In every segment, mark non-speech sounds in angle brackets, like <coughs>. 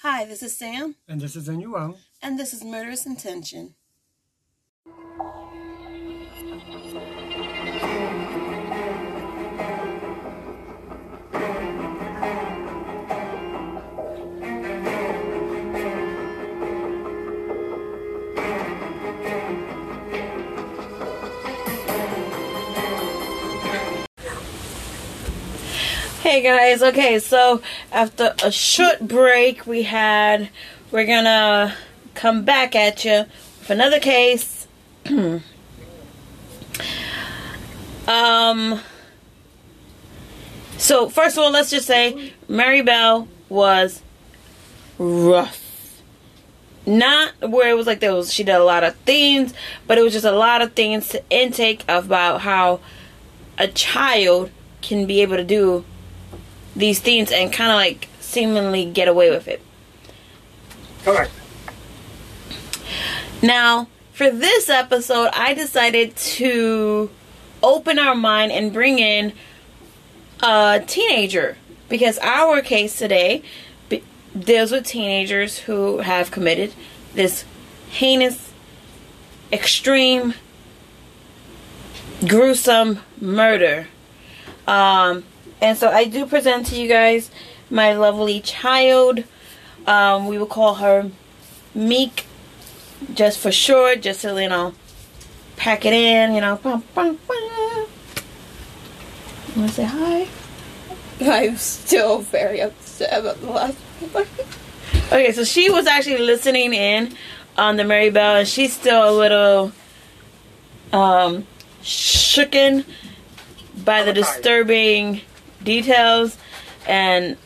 Hi, this is Sam, And this is Yuang. and this is Murderous Intention. Hey guys, okay, so after a short break we had, we're gonna come back at you with another case. <clears throat> um, so first of all, let's just say Mary Bell was rough. Not where it was like there was she did a lot of things, but it was just a lot of things to intake about how a child can be able to do these things and kind of like seemingly get away with it. Correct. Now, for this episode, I decided to open our mind and bring in a teenager because our case today deals with teenagers who have committed this heinous, extreme, gruesome murder. Um, and so I do present to you guys my lovely child. Um, we will call her Meek just for short, just to you know, pack it in, you know. Bum, bum, bum. You wanna say hi? I'm still very upset about the last one. <laughs> Okay, so she was actually listening in on the Mary Bell, and she's still a little um shooken by the disturbing details and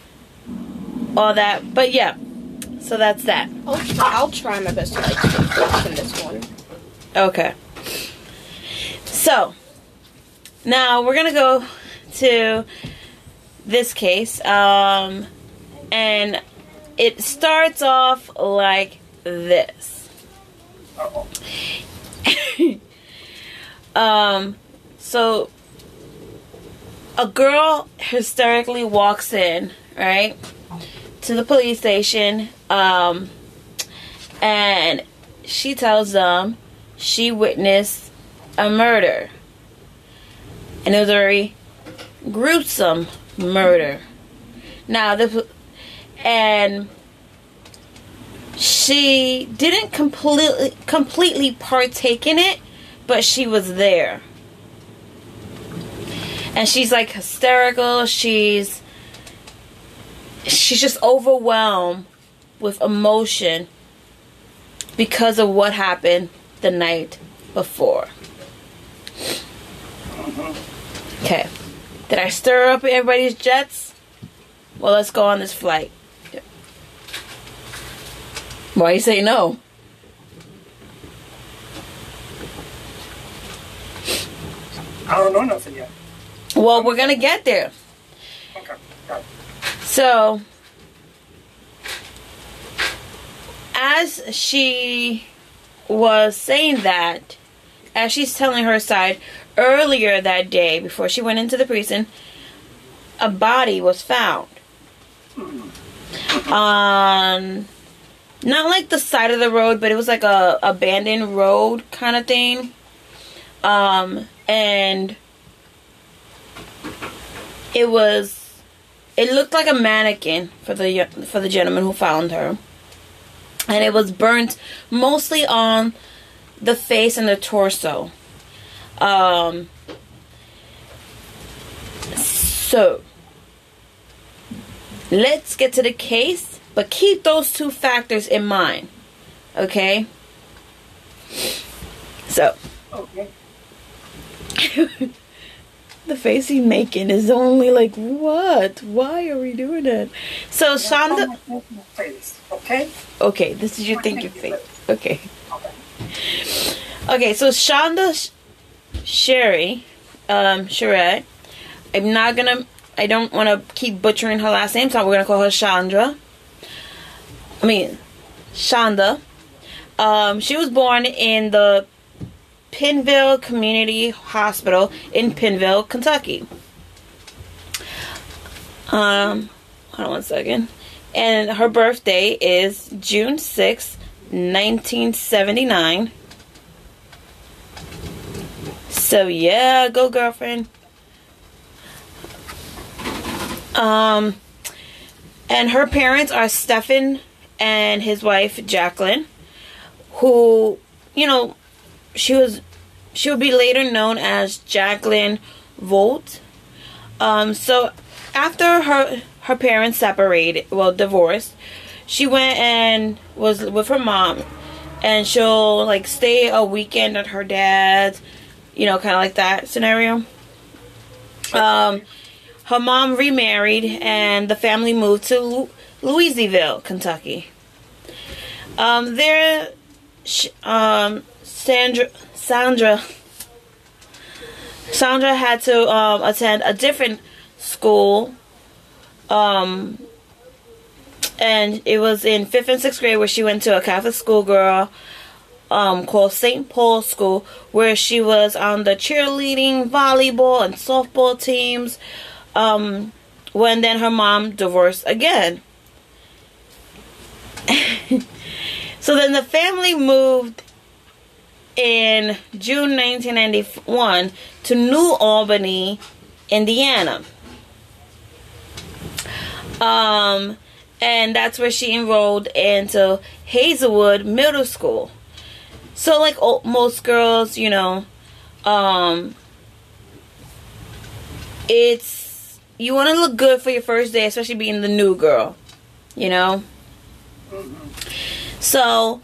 all that. But yeah, so that's that. I'll try, I'll try my best to like in this one. Okay. So, now we're gonna go to this case, um, and it starts off like this. <laughs> Um, so a girl hysterically walks in, right, to the police station, um, and she tells them she witnessed a murder. And it was a very gruesome murder. Now, the and she didn't completely completely partake in it, but she was there. And she's like hysterical. She's she's just overwhelmed with emotion because of what happened the night before. Uh-huh. Okay. Did I stir up everybody's jets? Well, let's go on this flight. Why you say no? I don't know nothing yet. Well, we're gonna get there. Okay. So, as she was saying that, as she's telling her side, earlier that day, before she went into the prison, a body was found. On, not like the side of the road, but it was like a abandoned road kind of thing. Um, and it was it looked like a mannequin for the for the gentleman who found her. And it was burnt mostly on the face and the torso. Um so let's get to the case but keep those two factors in mind okay? So. Okay. <laughs> the face he's making is only like what why are we doing it? so shanda Face, okay? Okay, this is your thinking face. Okay. Okay. Okay, so Shanda Sh- Sherry, um, Sherette. I'm not gonna. I don't want to keep butchering her last name, so we're gonna call her Chandra. I mean, Shanda. Um, she was born in the Pineville Community Hospital in Pineville, Kentucky. Um, hold on one second. and her birthday is June sixth, 1979. So yeah, go girlfriend. Um and her parents are Stefan and his wife Jacqueline, who, you know, she was she would be later known as Jacqueline Vaught. Um so after her her parents separated, well, divorced, she went and was with her mom and she'll like stay a weekend at her dad's, you know, kind of like that scenario. Um, her mom remarried and the family moved to Louisville, Kentucky. Um, there, sh- um, Sandra, Sandra, Sandra had to um, attend a different school. Um, and it was in fifth and sixth grade where she went to a Catholic schoolgirl um, called St. Paul's School, where she was on the cheerleading, volleyball, and softball teams. Um, when then her mom divorced again. <laughs> so then the family moved in June 1991 to New Albany, Indiana. Um, and that's where she enrolled into Hazelwood Middle School. So, like most girls, you know, um, it's you want to look good for your first day, especially being the new girl, you know. So,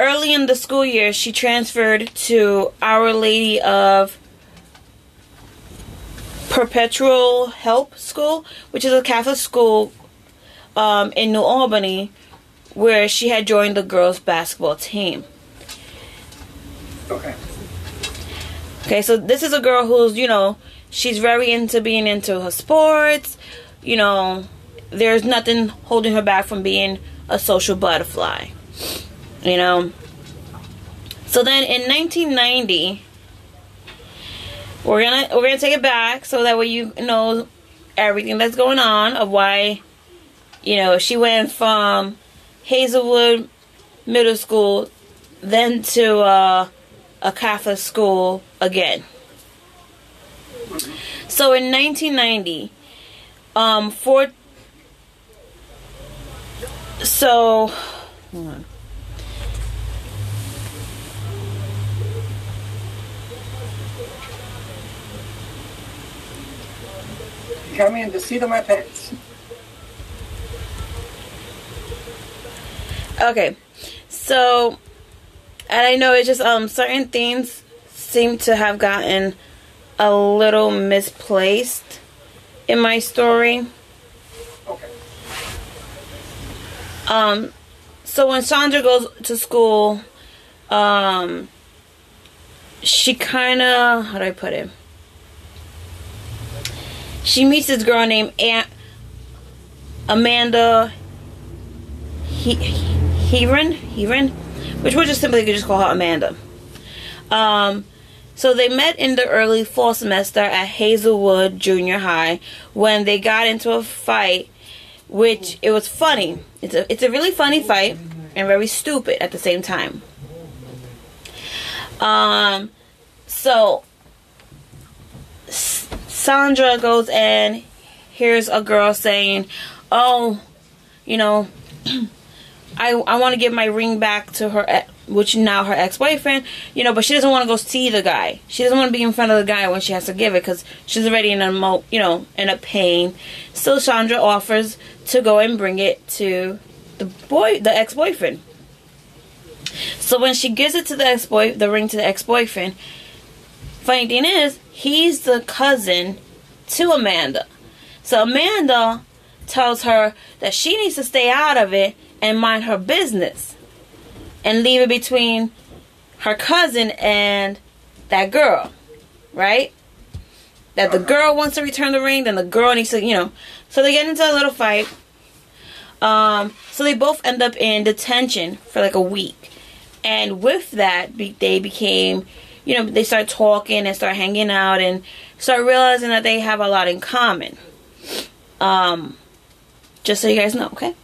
early in the school year, she transferred to Our Lady of Perpetual Help School, which is a Catholic school um, in New Albany, where she had joined the girls' basketball team. Okay. Okay, so this is a girl who's, you know, she's very into being into her sports. You know, there's nothing holding her back from being a social butterfly. You know. So then in 1990, we're gonna we're gonna take it back so that way you know everything that's going on of why, you know, she went from Hazelwood Middle School, then to uh, a Catholic school again. So in 1990, um, for so hold on. Got in the seat of my pants. Okay, so and I know it's just um certain things seem to have gotten a little misplaced in my story. Okay. Um, so when Sandra goes to school, um, she kind of how do I put it? She meets this girl named Aunt Amanda he- Heron, Heron, which we'll just simply just call her Amanda. Um, so they met in the early fall semester at Hazelwood Junior High when they got into a fight, which it was funny. It's a it's a really funny fight and very stupid at the same time. Um, so Sandra goes and hears a girl saying, "Oh, you know." <clears throat> I, I want to give my ring back to her, which now her ex boyfriend, you know, but she doesn't want to go see the guy. She doesn't want to be in front of the guy when she has to give it because she's already in a mo, you know, in a pain. So Chandra offers to go and bring it to the boy, the ex boyfriend. So when she gives it to the ex boy, the ring to the ex boyfriend, funny thing is, he's the cousin to Amanda. So Amanda tells her that she needs to stay out of it and mind her business and leave it between her cousin and that girl, right? That the girl wants to return the ring, then the girl needs to, you know. So they get into a little fight. Um, so they both end up in detention for like a week, and with that, be- they became, you know, they start talking and start hanging out and start realizing that they have a lot in common. Um, just so you guys know, okay?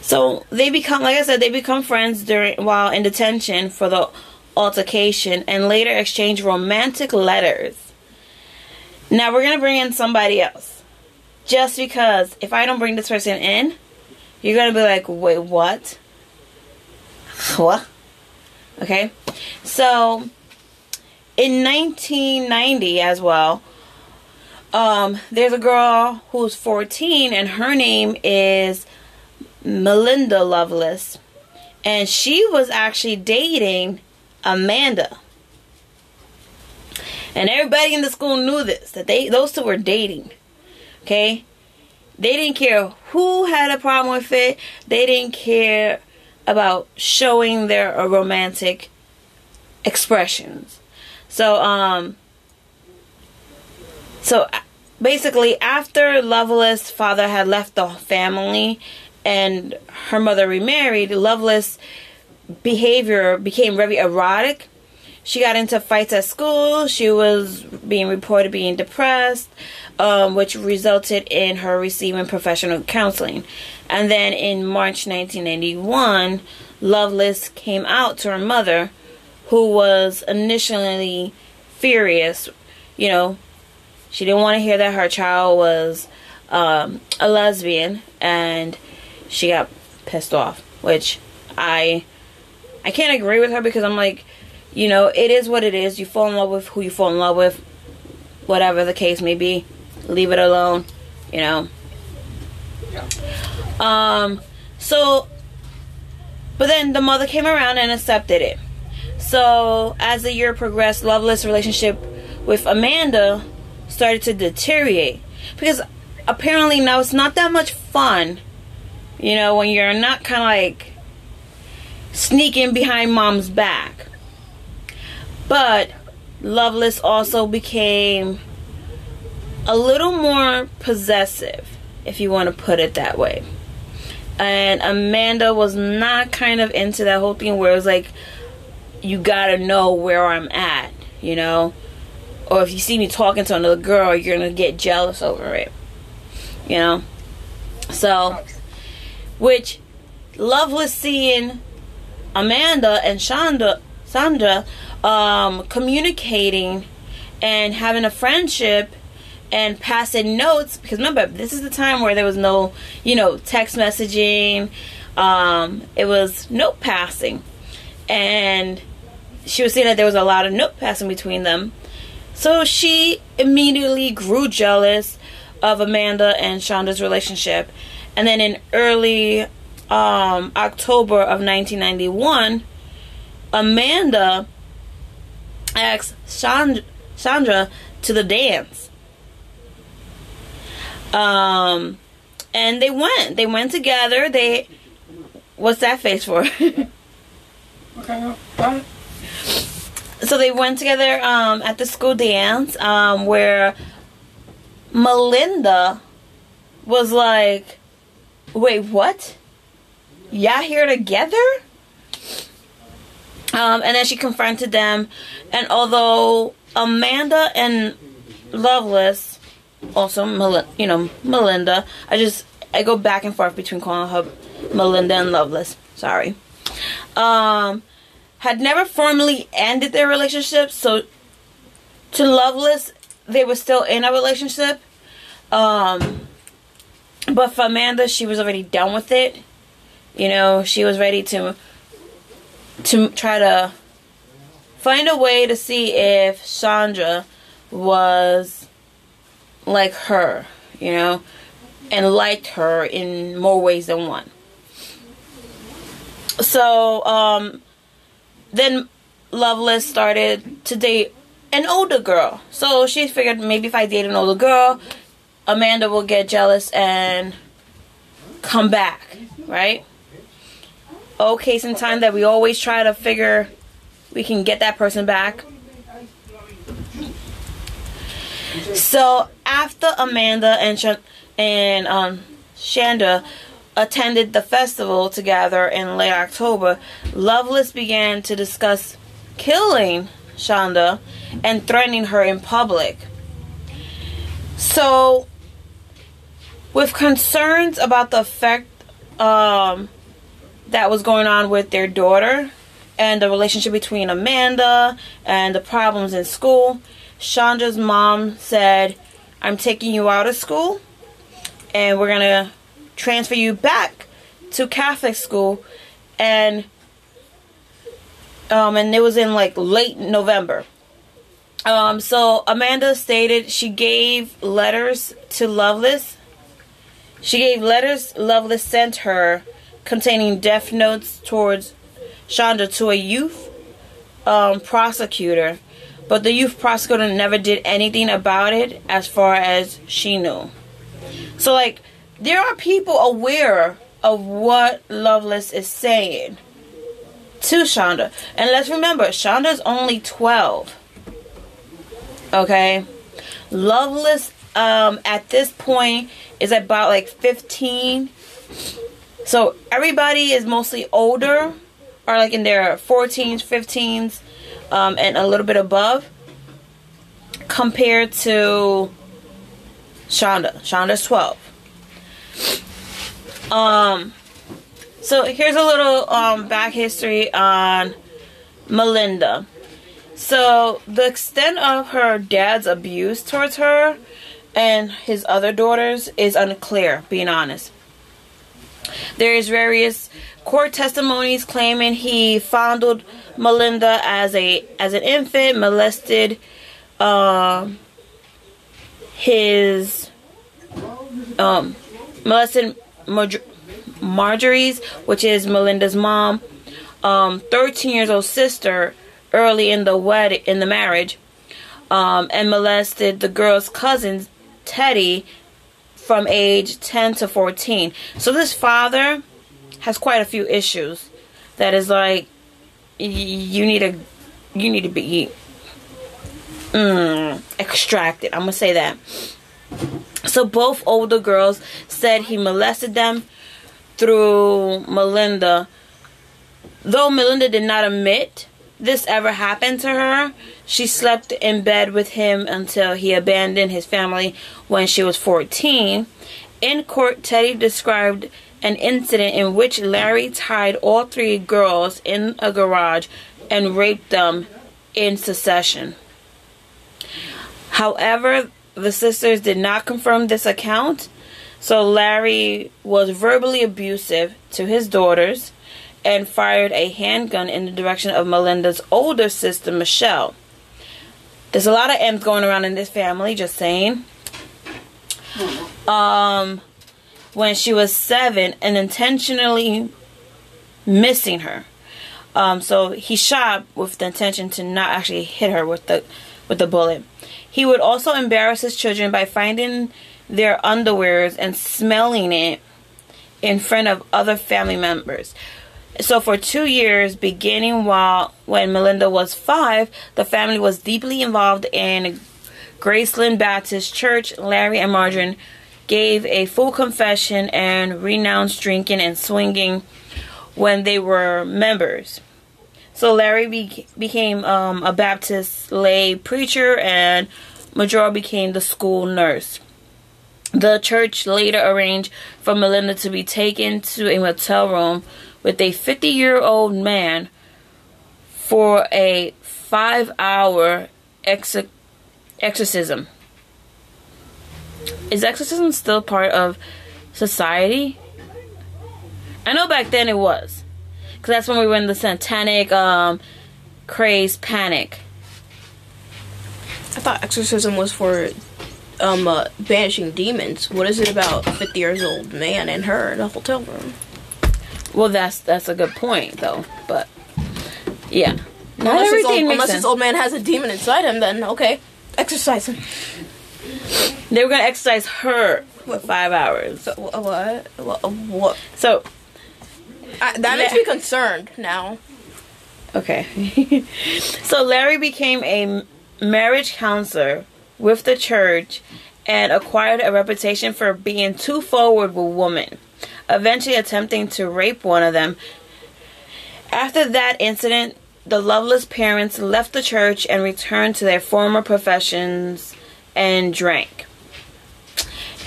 So they become, like I said, they become friends during while in detention for the altercation, and later exchange romantic letters. Now we're gonna bring in somebody else, just because if I don't bring this person in, you're gonna be like, wait, what? <laughs> What? Okay, so in 1990 as well. Um, there's a girl who's 14 and her name is Melinda Loveless. And she was actually dating Amanda. And everybody in the school knew this that they those two were dating. Okay? They didn't care who had a problem with it. They didn't care about showing their romantic expressions. So um so basically after Loveless father had left the family and her mother remarried, Loveless behavior became very erotic. She got into fights at school. She was being reported being depressed, um, which resulted in her receiving professional counseling. And then in March 1991, Loveless came out to her mother, who was initially furious. You know, she didn't want to hear that her child was um, a lesbian, and she got pissed off. Which I I can't agree with her because I'm like, you know, it is what it is. You fall in love with who you fall in love with, whatever the case may be. Leave it alone, you know. Yeah. Um, so, but then the mother came around and accepted it. So as the year progressed, Loveless' relationship with Amanda started to deteriorate because apparently now it's not that much fun, you know, when you're not kind of like sneaking behind mom's back. But Loveless also became a little more possessive, if you want to put it that way. And Amanda was not kind of into that whole thing where it was like, you gotta know where I'm at, you know? Or if you see me talking to another girl, you're gonna get jealous over it, you know? So, which, Loveless seeing Amanda and Shanda, Sandra um, communicating and having a friendship and passing notes because remember this is the time where there was no you know text messaging um, it was note passing and she was saying that there was a lot of note passing between them so she immediately grew jealous of amanda and shanda's relationship and then in early um, october of 1991 amanda asked Chandra, Chandra to the dance um, and they went. They went together. They. What's that face for? <laughs> Okay. So they went together um, at the school dance um, where Melinda was like, "Wait, what? Y'all here together?" Um, and then she confronted them, and although Amanda and Loveless also Mel- you know Melinda. I just I go back and forth between calling her Melinda and Loveless. Sorry. Um, had never formally ended their relationship, so to Loveless, they were still in a relationship. Um, but for Amanda, she was already done with it. You know, she was ready to to try to find a way to see if Chandra was like her, you know, and liked her in more ways than one. So, um, then Loveless started to date an older girl. So she figured maybe if I date an older girl, Amanda will get jealous and come back, right? Case in time that we always try to figure we can get that person back. So after Amanda and Sh- and um, Shanda attended the festival together in late October, Loveless began to discuss killing Shanda and threatening her in public. So, with concerns about the effect um, that was going on with their daughter and the relationship between Amanda and the problems in school, Chandra's mom said, I'm taking you out of school and we're going to transfer you back to Catholic school and um and it was in like late November. Um so Amanda stated she gave letters to Loveless. She gave letters Loveless sent her containing death notes towards Chandra to a youth um, prosecutor, but the youth prosecutor never did anything about it as far as she knew. So, like, there are people aware of what Loveless is saying to Shanda. And let's remember, Shanda's only 12. Okay? Loveless, um, at this point, is about like 15. So, everybody is mostly older are like in their 14s, 15s, um, and a little bit above compared to Shanda. Shanda's 12. Um, so here's a little um, back history on Melinda. So the extent of her dad's abuse towards her and his other daughters is unclear, being honest. There is various court testimonies claiming he fondled Melinda as a as an infant, molested um, his um, Mar- Marjorie's, which is Melinda's mom, um, 13 years old sister early in the wedding in the marriage, um, and molested the girl's cousin Teddy from age 10 to 14. So this father has quite a few issues that is like you need to you need to be mm, extracted. I'm gonna say that. So both older girls said he molested them through Melinda. Though Melinda did not admit this ever happened to her, she slept in bed with him until he abandoned his family when she was 14. In court, Teddy described an incident in which Larry tied all three girls in a garage and raped them in succession. However, the sisters did not confirm this account, so Larry was verbally abusive to his daughters and fired a handgun in the direction of Melinda's older sister, Michelle. There's a lot of M's going around in this family, just saying. Um, when she was seven and intentionally missing her. Um, so he shot with the intention to not actually hit her with the with the bullet. He would also embarrass his children by finding their underwears and smelling it in front of other family members. So for two years, beginning while when Melinda was five, the family was deeply involved in Graceland Baptist Church. Larry and Marjorie gave a full confession and renounced drinking and swinging when they were members. So Larry be- became um, a Baptist lay preacher and Marjorie became the school nurse. The church later arranged for Melinda to be taken to a motel room with a 50 year old man for a five hour ex- exorcism. Is exorcism still part of society? I know back then it was. Because that's when we were in the satanic um, craze panic. I thought exorcism was for um uh, banishing demons. What is it about a 50 years old man and her in a hotel room? Well, that's that's a good point, though. But yeah, not Unless, this old, makes unless sense. this old man has a demon inside him, then okay, exorcise him. They were gonna exercise her for five hours. So, what? What? what? So I, that makes me concerned now. Okay. <laughs> so Larry became a marriage counselor with the church and acquired a reputation for being too forward with women, eventually attempting to rape one of them. After that incident, the Loveless parents left the church and returned to their former professions and drank.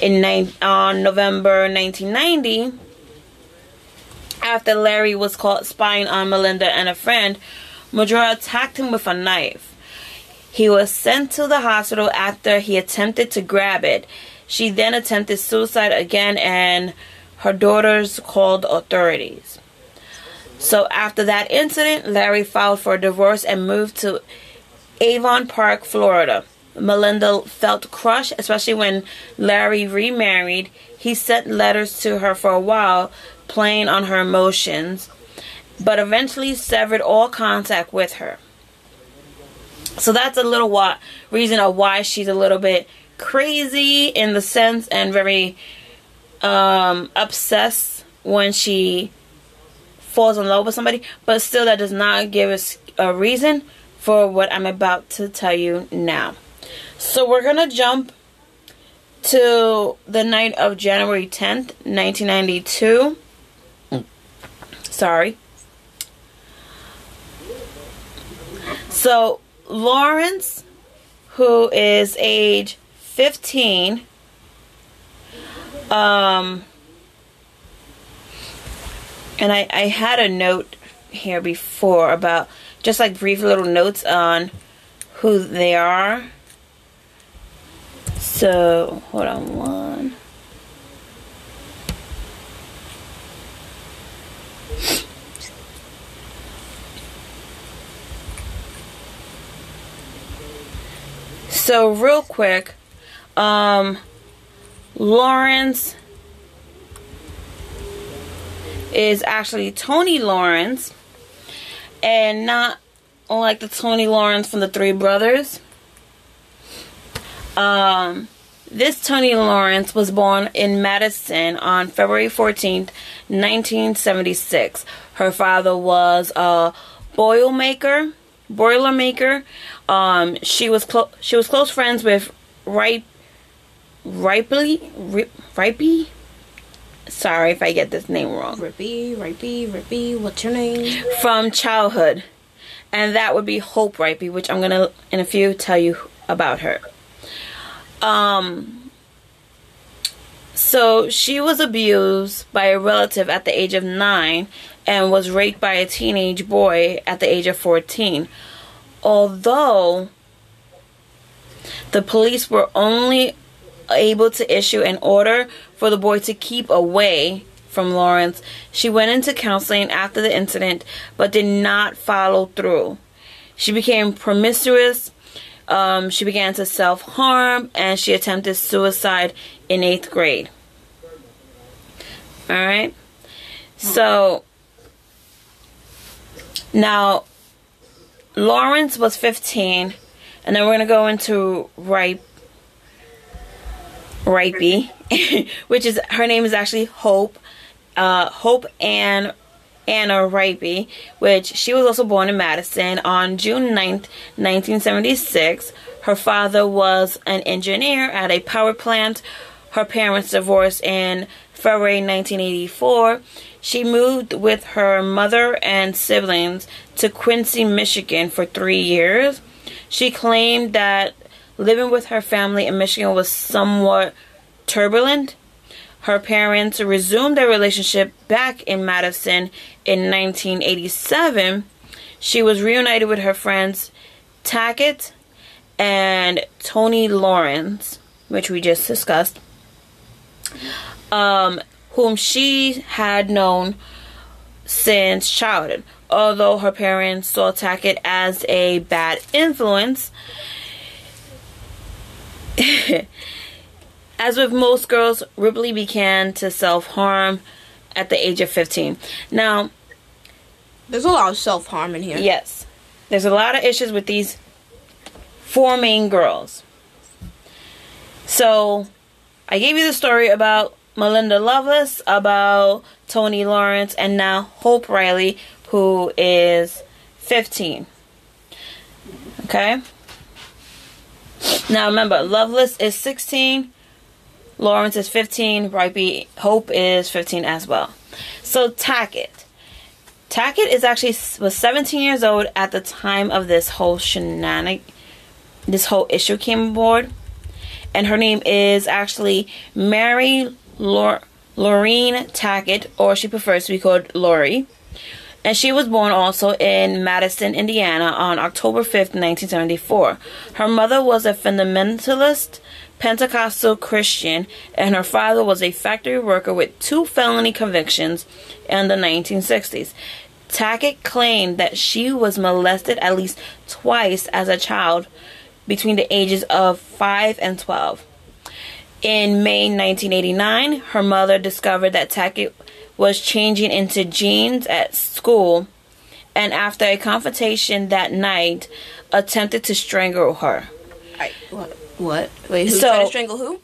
In nine, on November 1990, After Larry was caught spying on Melinda and a friend, Marjorie attacked him with a knife. He was sent to the hospital after he attempted to grab it. She then attempted suicide again, and her daughters called authorities. So, after that incident, Larry filed for divorce and moved to Avon Park, Florida. Melinda felt crushed, especially when Larry remarried. He sent letters to her for a while, playing on her emotions, but eventually severed all contact with her. So that's a little what reason of why she's a little bit crazy in the sense and very um obsessed when she falls in love with somebody, but still that does not give us a reason for what I'm about to tell you now. So we're going to jump to the night of January 10th, 1992. Sorry. So Lawrence, who is age 15, um, and I, I had a note here before about just like brief little notes on who they are. So, hold on one. So, real quick, um, Lawrence is actually Toni Lawrence and not like the Tony Lawrence from the Three Brothers. Um, this Toni Lawrence was born in Madison on February 14th, 1976. Her father was a boilermaker, boilermaker. Um, she was close. She was close friends with Ripe, Ripely, Rip, Ripey. Sorry if I get this name wrong. Rippy, Rippy, Rippy, what's your name? From childhood, and that would be Hope Ripey, which I'm gonna in a few tell you about her. Um, so she was abused by a relative at the age of nine and was raped by a teenage boy at the age of 14. Although the police were only able to issue an order for the boy to keep away from Lawrence, she went into counseling after the incident but did not follow through. She became promiscuous um, she began to self harm and she attempted suicide in eighth grade. All right. So now Lawrence was 15, and then we're gonna go into Ripe, Ripey, <laughs> which is her name is actually Hope, uh, Hope Ann Anna Ripey, which she was also born in Madison on June 9th, 1976. Her father was an engineer at a power plant. Her parents divorced in February 1984. She moved with her mother and siblings to Quincy, Michigan for three years. She claimed that living with her family in Michigan was somewhat turbulent her parents resumed their relationship back in Madison in 1987. She was reunited with her friends Tackett and Toni Lawrence, which we just discussed, um, whom she had known since childhood. Although her parents saw Tackett as a bad influence, <laughs> As with most girls, Ripley began to self harm at the age of 15. Now, there's a lot of self harm in here. Yes. There's a lot of issues with these four main girls. So, I gave you the story about Melinda Loveless about Toni Lawrence, and now Hope Riley, who is 15. Okay? Now remember, Loveless is 16, Lawrence is 15. Ripey Hope is 15 as well. So Tackett. Tackett is actually was 17 years old at the time of this whole shenanigan, this whole issue came aboard, and her name is actually Mary Lor- Laurine Tackett, or she prefers to be called Laurie. And she was born also in Madison, Indiana on October 5th, 1974. Her mother was a fundamentalist Pentecostal Christian, and her father was a factory worker with two felony convictions in the 1960s. Tackett claimed that she was molested at least twice as a child between the ages of 5 and 12. In May 1989, her mother discovered that Tackett was changing into jeans at school and after a confrontation that night attempted to strangle her. I, what? What? Wait, who So- to strangle who?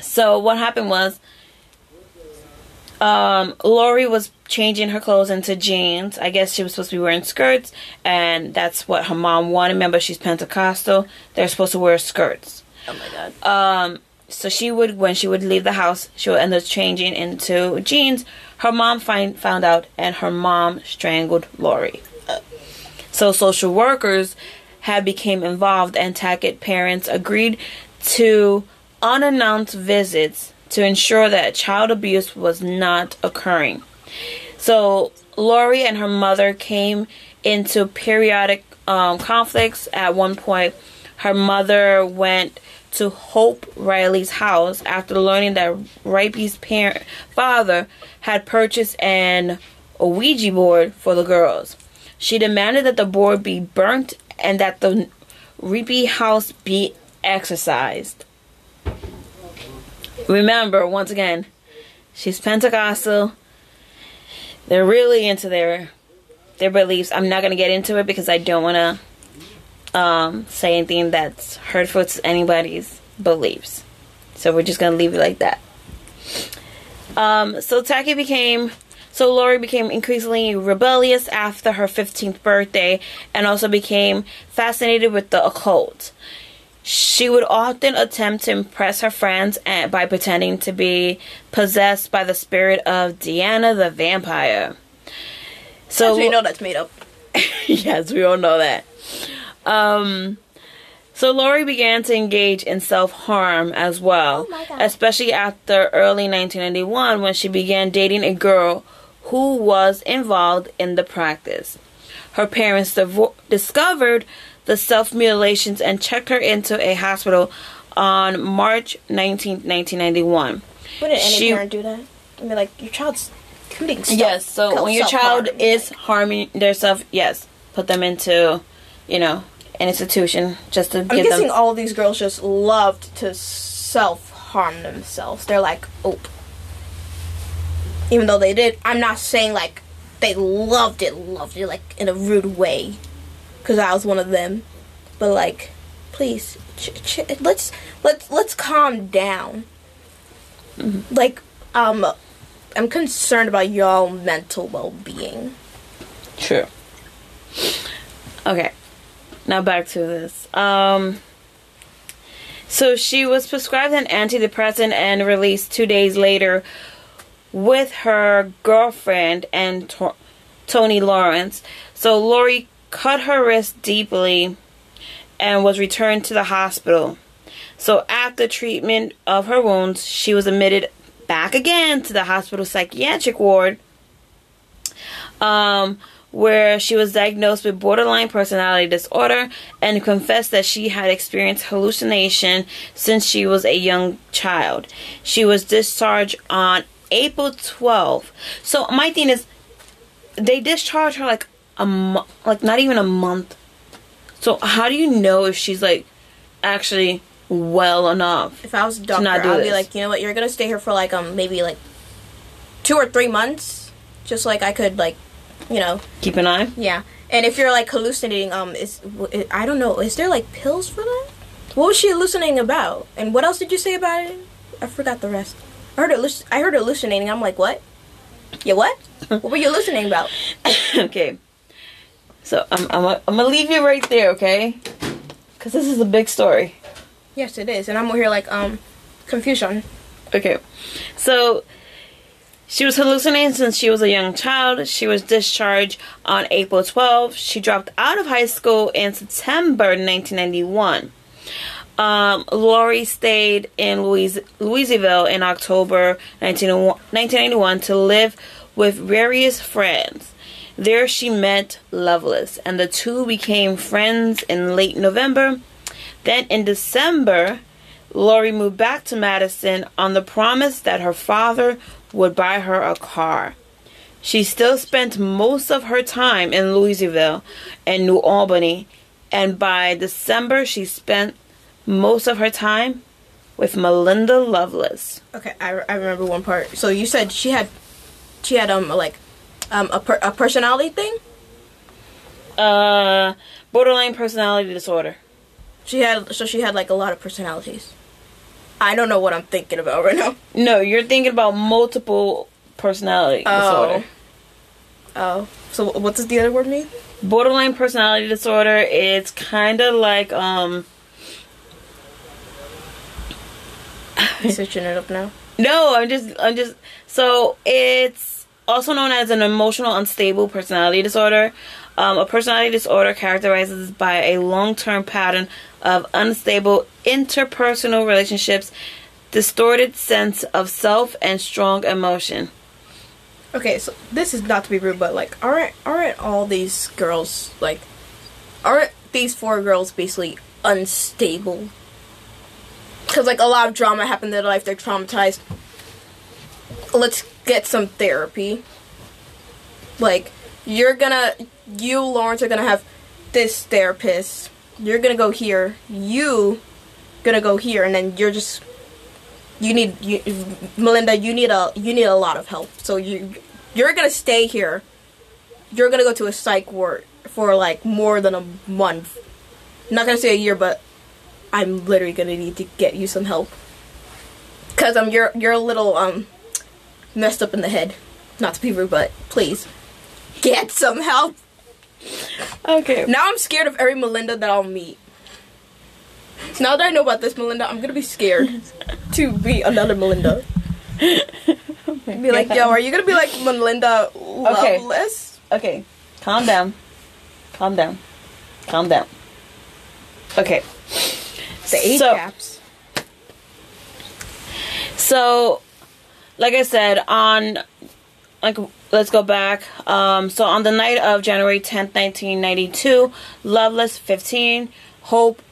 So what happened was um Laurie was changing her clothes into jeans. I guess she was supposed to be wearing skirts and that's what her mom wanted. Remember she's Pentecostal. They're supposed to wear skirts. Oh my god. Um so she would when she would leave the house, she would end up changing into jeans. Her mom find found out and her mom strangled Laurie. So social workers had became involved and Tackett parents agreed to unannounced visits to ensure that child abuse was not occurring. So Laurie and her mother came into periodic um, conflicts. At one point, her mother went to Hope Riley's house after learning that Rapey's parent father had purchased an Ouija board for the girls. She demanded that the board be burnt and that the Reapy house be exorcised. Remember, once again, she's Pentecostal. They're really into their their beliefs. I'm not gonna get into it because I don't wanna um, say anything that's hurtful to anybody's beliefs. So we're just gonna leave it like that. Um, so Taki became so Laurie became increasingly rebellious after her 15th birthday and also became fascinated with the occult. She would often attempt to impress her friends and, by pretending to be possessed by the spirit of Deanna the vampire. So So you know that's made up. <laughs> yes, we all know that. Um, so Laurie began to engage in self harm as well, Oh especially after early 1991 when she began dating a girl who was involved in the practice. Her parents discovered the self mutilations and checked her into a hospital on March 19, 1991. Wouldn't any She- parent do that? I mean, like your child's committing stuff. Yes, so when your child is harming themselves, yes, put them into, you know, an institution just to I'm give guessing them. all these girls just loved to self harm themselves. They're like, oh. Even though they did, I'm not saying like they loved it, loved it like in a rude way, because I was one of them. But like, please, ch- ch- let's let's let's calm down. Like, um, I'm concerned about y'all mental well being. True. Okay, now back to this. Um, so she was prescribed an antidepressant and released two days later with her girlfriend and to- Tony Lawrence. So Laurie cut her wrist deeply and was returned to the hospital. So after treatment of her wounds, she was admitted back again to the hospital psychiatric ward, um, where she was diagnosed with borderline personality disorder and confessed that she had experienced hallucination since she was a young child. She was discharged on April 12th. So my thing is, they discharged her like a mo- like not even a month. So how do you know if she's like actually well enough? If I was a doctor, do I'd be like, you know what, you're gonna stay here for like um maybe like two or three months, just like I could like, you know, Keep an eye. yeah. And if you're like hallucinating, um, is I don't know, is there like pills for that? What was she hallucinating about? And what else did you say about it? I forgot the rest. I heard it. I heard hallucinating. I'm like, what? Yeah, what? <laughs> what were you hallucinating about? <laughs> okay. So I'm I'm I'm gonna leave you right there, okay? Because this is a big story. Yes, it is, and I'm over here like um, confusion. Okay. So she was hallucinating since she was a young child. She was discharged on April 12th. She dropped out of high school in September 1991. Um, Laurie stayed in Louis- Louisville in October 1901 1991 to live with various friends. There she met Loveless, and the two became friends in late November. Then in December, Laurie moved back to Madison on the promise that her father would buy her a car. She still spent most of her time in Louisville and New Albany, and by December, she spent most of her time with Melinda Loveless. Okay, I, I remember one part. So you said she had, she had um like, um a per, a personality thing. Uh, borderline personality disorder. She had so she had like a lot of personalities. I don't know what I'm thinking about right now. No, you're thinking about multiple personality disorder. Oh, so what does the other word mean? Borderline personality disorder. It's kind of like um. <laughs> You searching it up now. No, I'm just I'm just so it's also known as an emotional unstable personality disorder. Um, a personality disorder characterizes by a long-term pattern of unstable interpersonal relationships, distorted sense of self, and strong emotion. Okay, so this is not to be rude, but like, aren't aren't all these girls like, aren't these four girls basically unstable? Because like a lot of drama happened in their life, they're traumatized. Let's get some therapy. Like, you're gonna, you Lawrence are gonna have this therapist. You're gonna go here. You gonna go here, and then you're just you need you Melinda you need a you need a lot of help. So you you're gonna stay here. You're gonna go to a psych ward for like more than a month. Not gonna say a year but I'm literally gonna need to get you some help. Because um you're you're a little um messed up in the head. Not to be rude but please get some help Okay. now I'm scared of every Melinda that I'll meet So now that I know about this Melinda I'm gonna be scared <laughs> to be another Melinda Be like, yo, are you gonna be like Melinda Okay. Loveless? Okay. Calm down. Calm down. Calm down. Okay. The A So- caps. So, like I said, on like let's go back. Um, so on the night of January tenth, nineteen ninety two, Loveless fifteen, Hope.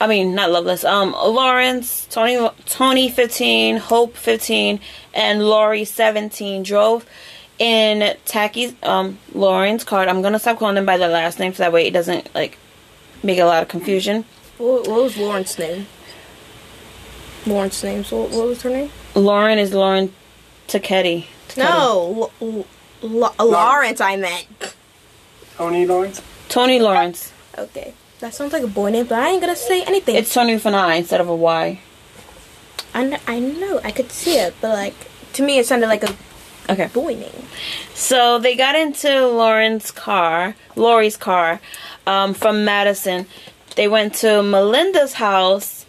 I mean, not Loveless. Um, Lawrence, Toni, Toni fifteen, Hope fifteen, and Laurie seventeen drove in Tackett's um Lauren's car. I'm gonna stop calling them by their last name so that way it doesn't like make a lot of confusion. What, what was Lauren's name? Lauren's name. So what, what was her name? Lauren is Lauren Taketti. No, L- L- L- Lawrence. I meant. Toni Lawrence? Toni Lawrence. Okay, that sounds like a boy name, but I ain't gonna say anything. It's Toni with an I instead of a Y. I, kn- I know I could see it, but like to me it sounded like a Okay. boy name. So they got into Lauren's car, Laurie's car, um, from Madison. They went to Melinda's house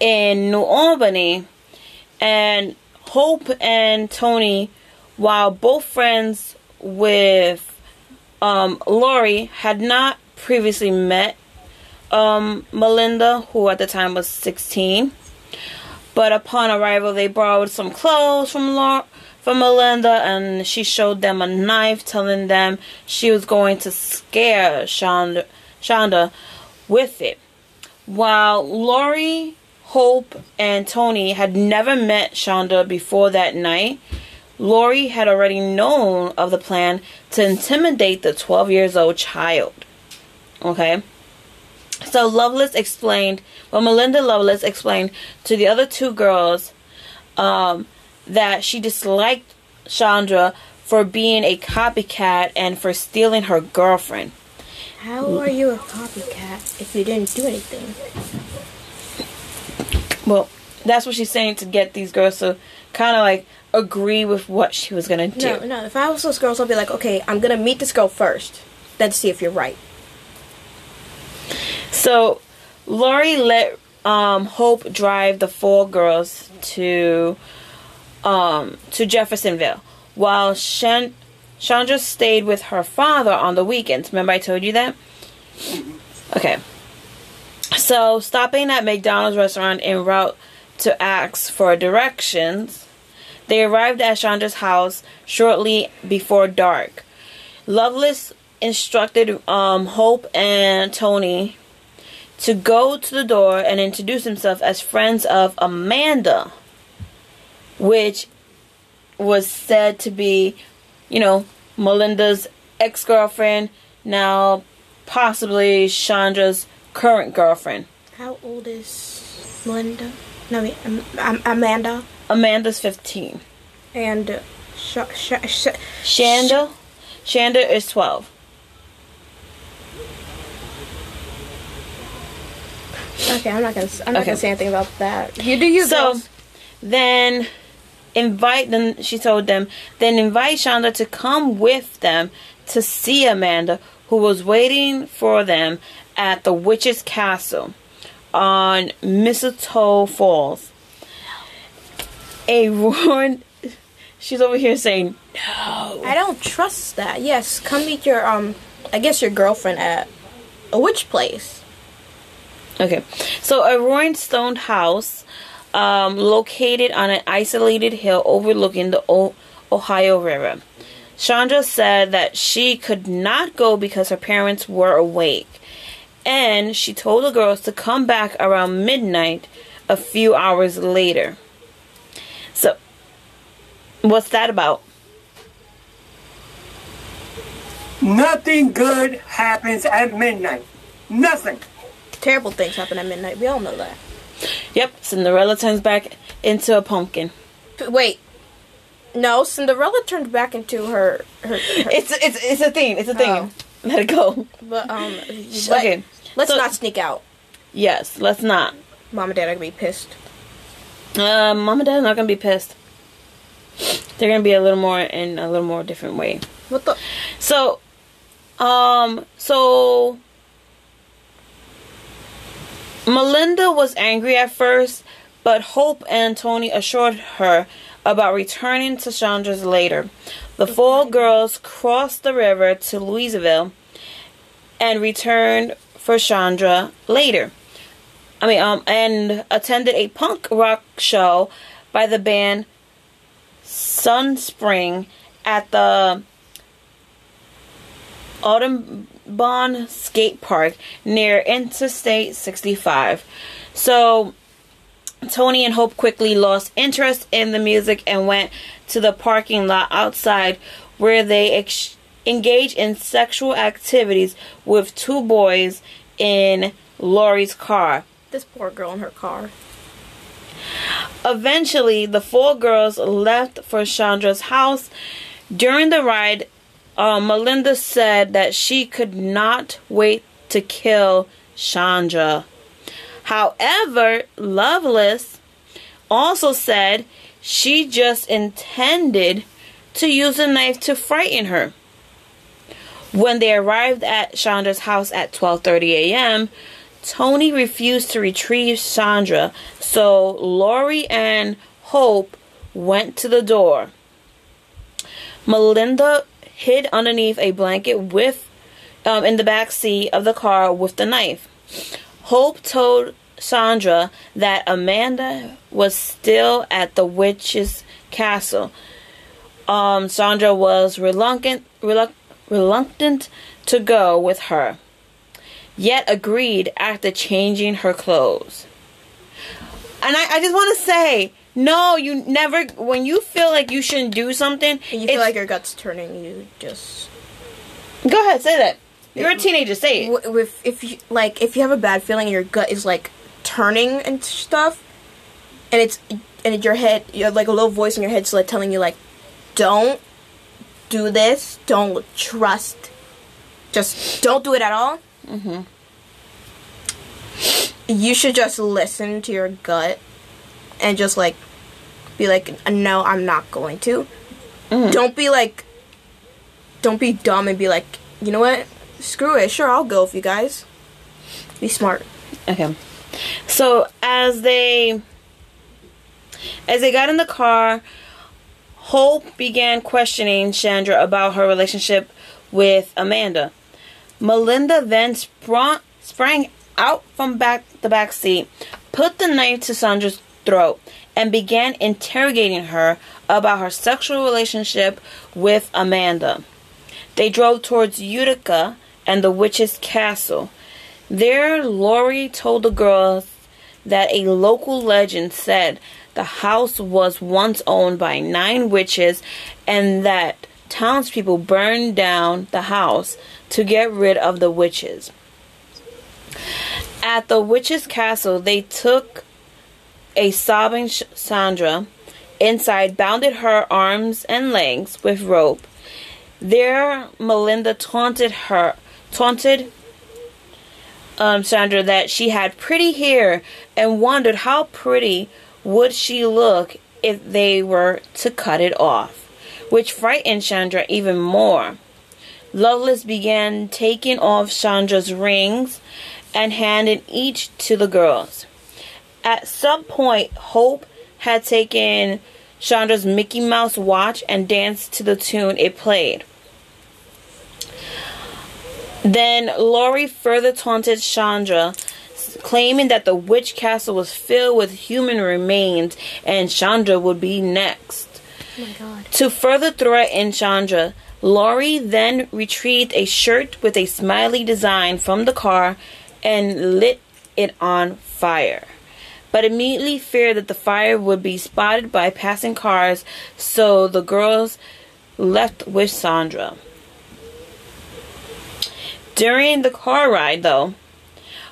in New Albany, and Hope and Toni, while both friends with um, Laurie, had not previously met um, Melinda, who at the time was 16. But upon arrival, they borrowed some clothes from Laura, from Melinda, and she showed them a knife, telling them she was going to scare Shanda, Shanda with it. While Laurie, Hope, and Toni had never met Shanda before that night, Laurie had already known of the plan to intimidate the 12 years old child. Okay? So Loveless explained, well, Melinda Loveless explained to the other two girls um, that she disliked Shanda for being a copycat and for stealing her girlfriend. How are you a copycat if you didn't do anything? Well, that's what she's saying to get these girls to kind of like agree with what she was gonna do. No, no. If I was those girls, I'd be like, okay, I'm gonna meet this girl first, then see if you're right. So Laurie let um, Hope drive the four girls to um, to Jeffersonville, while Shan- Shanda stayed with her father on the weekends. Remember, I told you that. Okay. So, stopping at McDonald's restaurant en route to ask for directions, they arrived at Shanda's house shortly before dark. Loveless instructed um, Hope and Toni to go to the door and introduce himself as friends of Amanda, which was said to be, you know, Melinda's ex girlfriend, now possibly Shanda's current girlfriend. How old is Melinda? No, I mean, Am- Am- Amanda. Amanda's 15. And uh, sh- sh- sh- Shanda? Shanda is 12. Okay, I'm not gonna. I'm not Okay. gonna say anything about that. You do you. So girls. then invite them, she told them, then invite Shanda to come with them to see Amanda, who was waiting for them at the witch's castle on Mistletoe Falls. A roaring. <laughs> She's over here saying, no. I don't trust that. Yes, come meet your um. I guess your girlfriend at a witch place. Okay, so a roaring stone house um, located on an isolated hill overlooking the o- Ohio River. Shanda said that she could not go because her parents were awake, and she told the girls to come back around midnight a few hours later. So, what's that about? Nothing good happens at midnight. Nothing. Terrible things happen at midnight. We all know that. Yep, Cinderella turns back into a pumpkin. Wait. No, Cinderella turned back into her her. her It's it's it's a thing. It's a thing. Oh. Let it go. but um. okay, Let, let's so- not sneak out. Yes, let's not. Mom and Dad are gonna be pissed. Um, mom and dad are not gonna be pissed. They're gonna be a little more in a little more different way. What the? So, um, so Melinda was angry at first, but Hope and Toni assured her about returning to Shanda's later. The four girls crossed the river to Louisville and returned for Shanda later. I mean, um, and attended a punk rock show by the band Sunspring at the Audubon Skate Park near Interstate 65. So, Toni and Hope quickly lost interest in the music and went to the parking lot outside where they ex- engaged in sexual activities with two boys in Laurie's car. This poor girl in her car. Eventually, the four girls left for Shanda's house. During the ride, uh, Melinda said that she could not wait to kill Shanda. However, Loveless also said she just intended to use a knife to frighten her. When they arrived at Shanda's house at 12:30 a.m., Toni refused to retrieve Shanda, so Laurie and Hope went to the door. Melinda hid underneath a blanket with um, in the back seat of the car with the knife. Hope told Shanda that Amanda was still at the witch's castle. Um, Shanda was reluctant, reluc- reluctant to go with her, yet agreed after changing her clothes. And I, I just want to say, no, you never. When you feel like you shouldn't do something, And you feel like your gut's turning. You just Go ahead, say that. You're a teenager. Say it. with if you like if you have a bad feeling and your gut is like turning and stuff, and it's and in your head you have like a little voice in your head's like telling you like, don't do this, don't trust, just don't do it at all. Mm-hmm. You should just listen to your gut and just like be like, no, I'm not going to. Mhm. Don't be like, don't be dumb and be like, you know what? Screw it. Sure, I'll go with you guys. Be smart. Okay. So as they as they got in the car, Hope began questioning Shanda about her relationship with Amanda. Melinda then sprung, sprang out from back the back seat, put the knife to Shanda's throat, and began interrogating her about her sexual relationship with Amanda. They drove towards Utica and the witch's castle. There, Laurie told the girls that a local legend said the house was once owned by nine witches and that townspeople burned down the house to get rid of the witches. At the witch's castle, they took a sobbing Shanda inside, bounded her arms and legs with rope. There, Melinda taunted her, taunted um, Shanda that she had pretty hair and wondered how pretty would she look if they were to cut it off, which frightened Shanda even more. Loveless began taking off Shanda's rings and handing each to the girls. At some point, Hope had taken Shanda's Mickey Mouse watch and danced to the tune it played. Then Laurie further taunted Shanda, claiming that the witch castle was filled with human remains and Shanda would be next. Oh my god. To further threaten Shanda, Laurie then retrieved a shirt with a smiley design from the car and lit it on fire. But immediately feared that the fire would be spotted by passing cars, so the girls left with Shanda. During the car ride, though,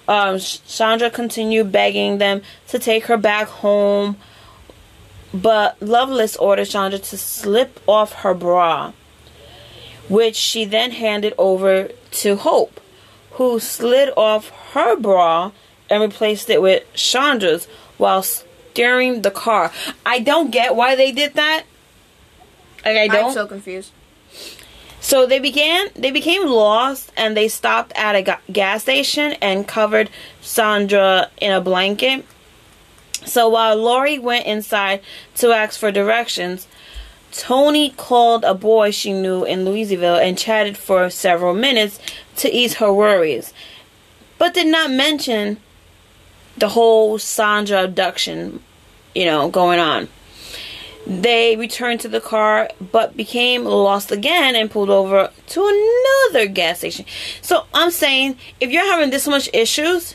um, Shanda continued begging them to take her back home, but Loveless ordered Shanda to slip off her bra, which she then handed over to Hope, who slid off her bra and replaced it with Shanda's while steering the car. I don't get why they did that. Like I don't. I'm so confused. So they began they became lost and they stopped at a gas station and covered Shanda in a blanket. So while Laurie went inside to ask for directions, Toni called a boy she knew in Louisville and chatted for several minutes to ease her worries, but did not mention the whole Shanda abduction, you know, going on. They returned to the car but became lost again and pulled over to another gas station. So I'm saying if you're having this much issues,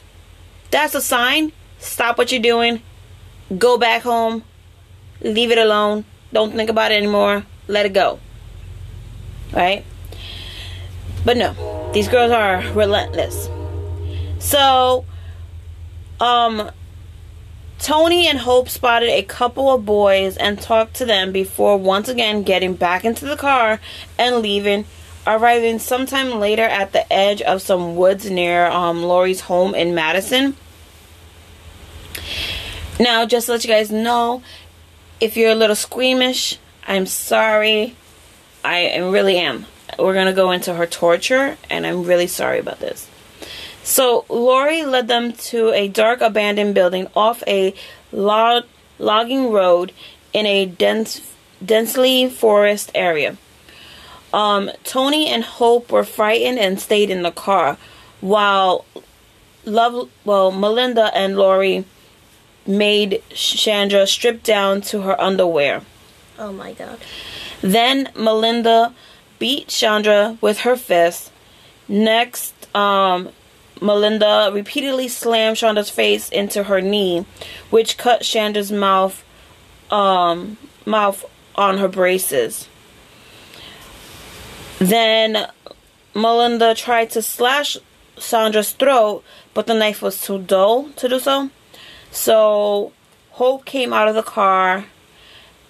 that's a sign. Stop what you're doing. Go back home. Leave it alone. Don't think about it anymore. Let it go. Right? But no, these girls are relentless. So, um, Toni and Hope spotted a couple of boys and talked to them before once again getting back into the car and leaving, arriving sometime later at the edge of some woods near um, Laurie's home in Madison. Now, just to let you guys know, if you're a little squeamish, I'm sorry. I really am. We're going to go into her torture, and I'm really sorry about this. So Laurie led them to a dark abandoned building off a log- logging road in a dense, densely forest area. Um, Toni and Hope were frightened and stayed in the car, while Love, well, Melinda and Laurie made Shanda strip down to her underwear. Oh my god. Then Melinda beat Shanda with her fist. Next, um, Melinda repeatedly slammed Shanda's face into her knee, which cut Shanda's mouth um, mouth on her braces. Then Melinda tried to slash Shanda's throat, but the knife was too dull to do so. So Hope came out of the car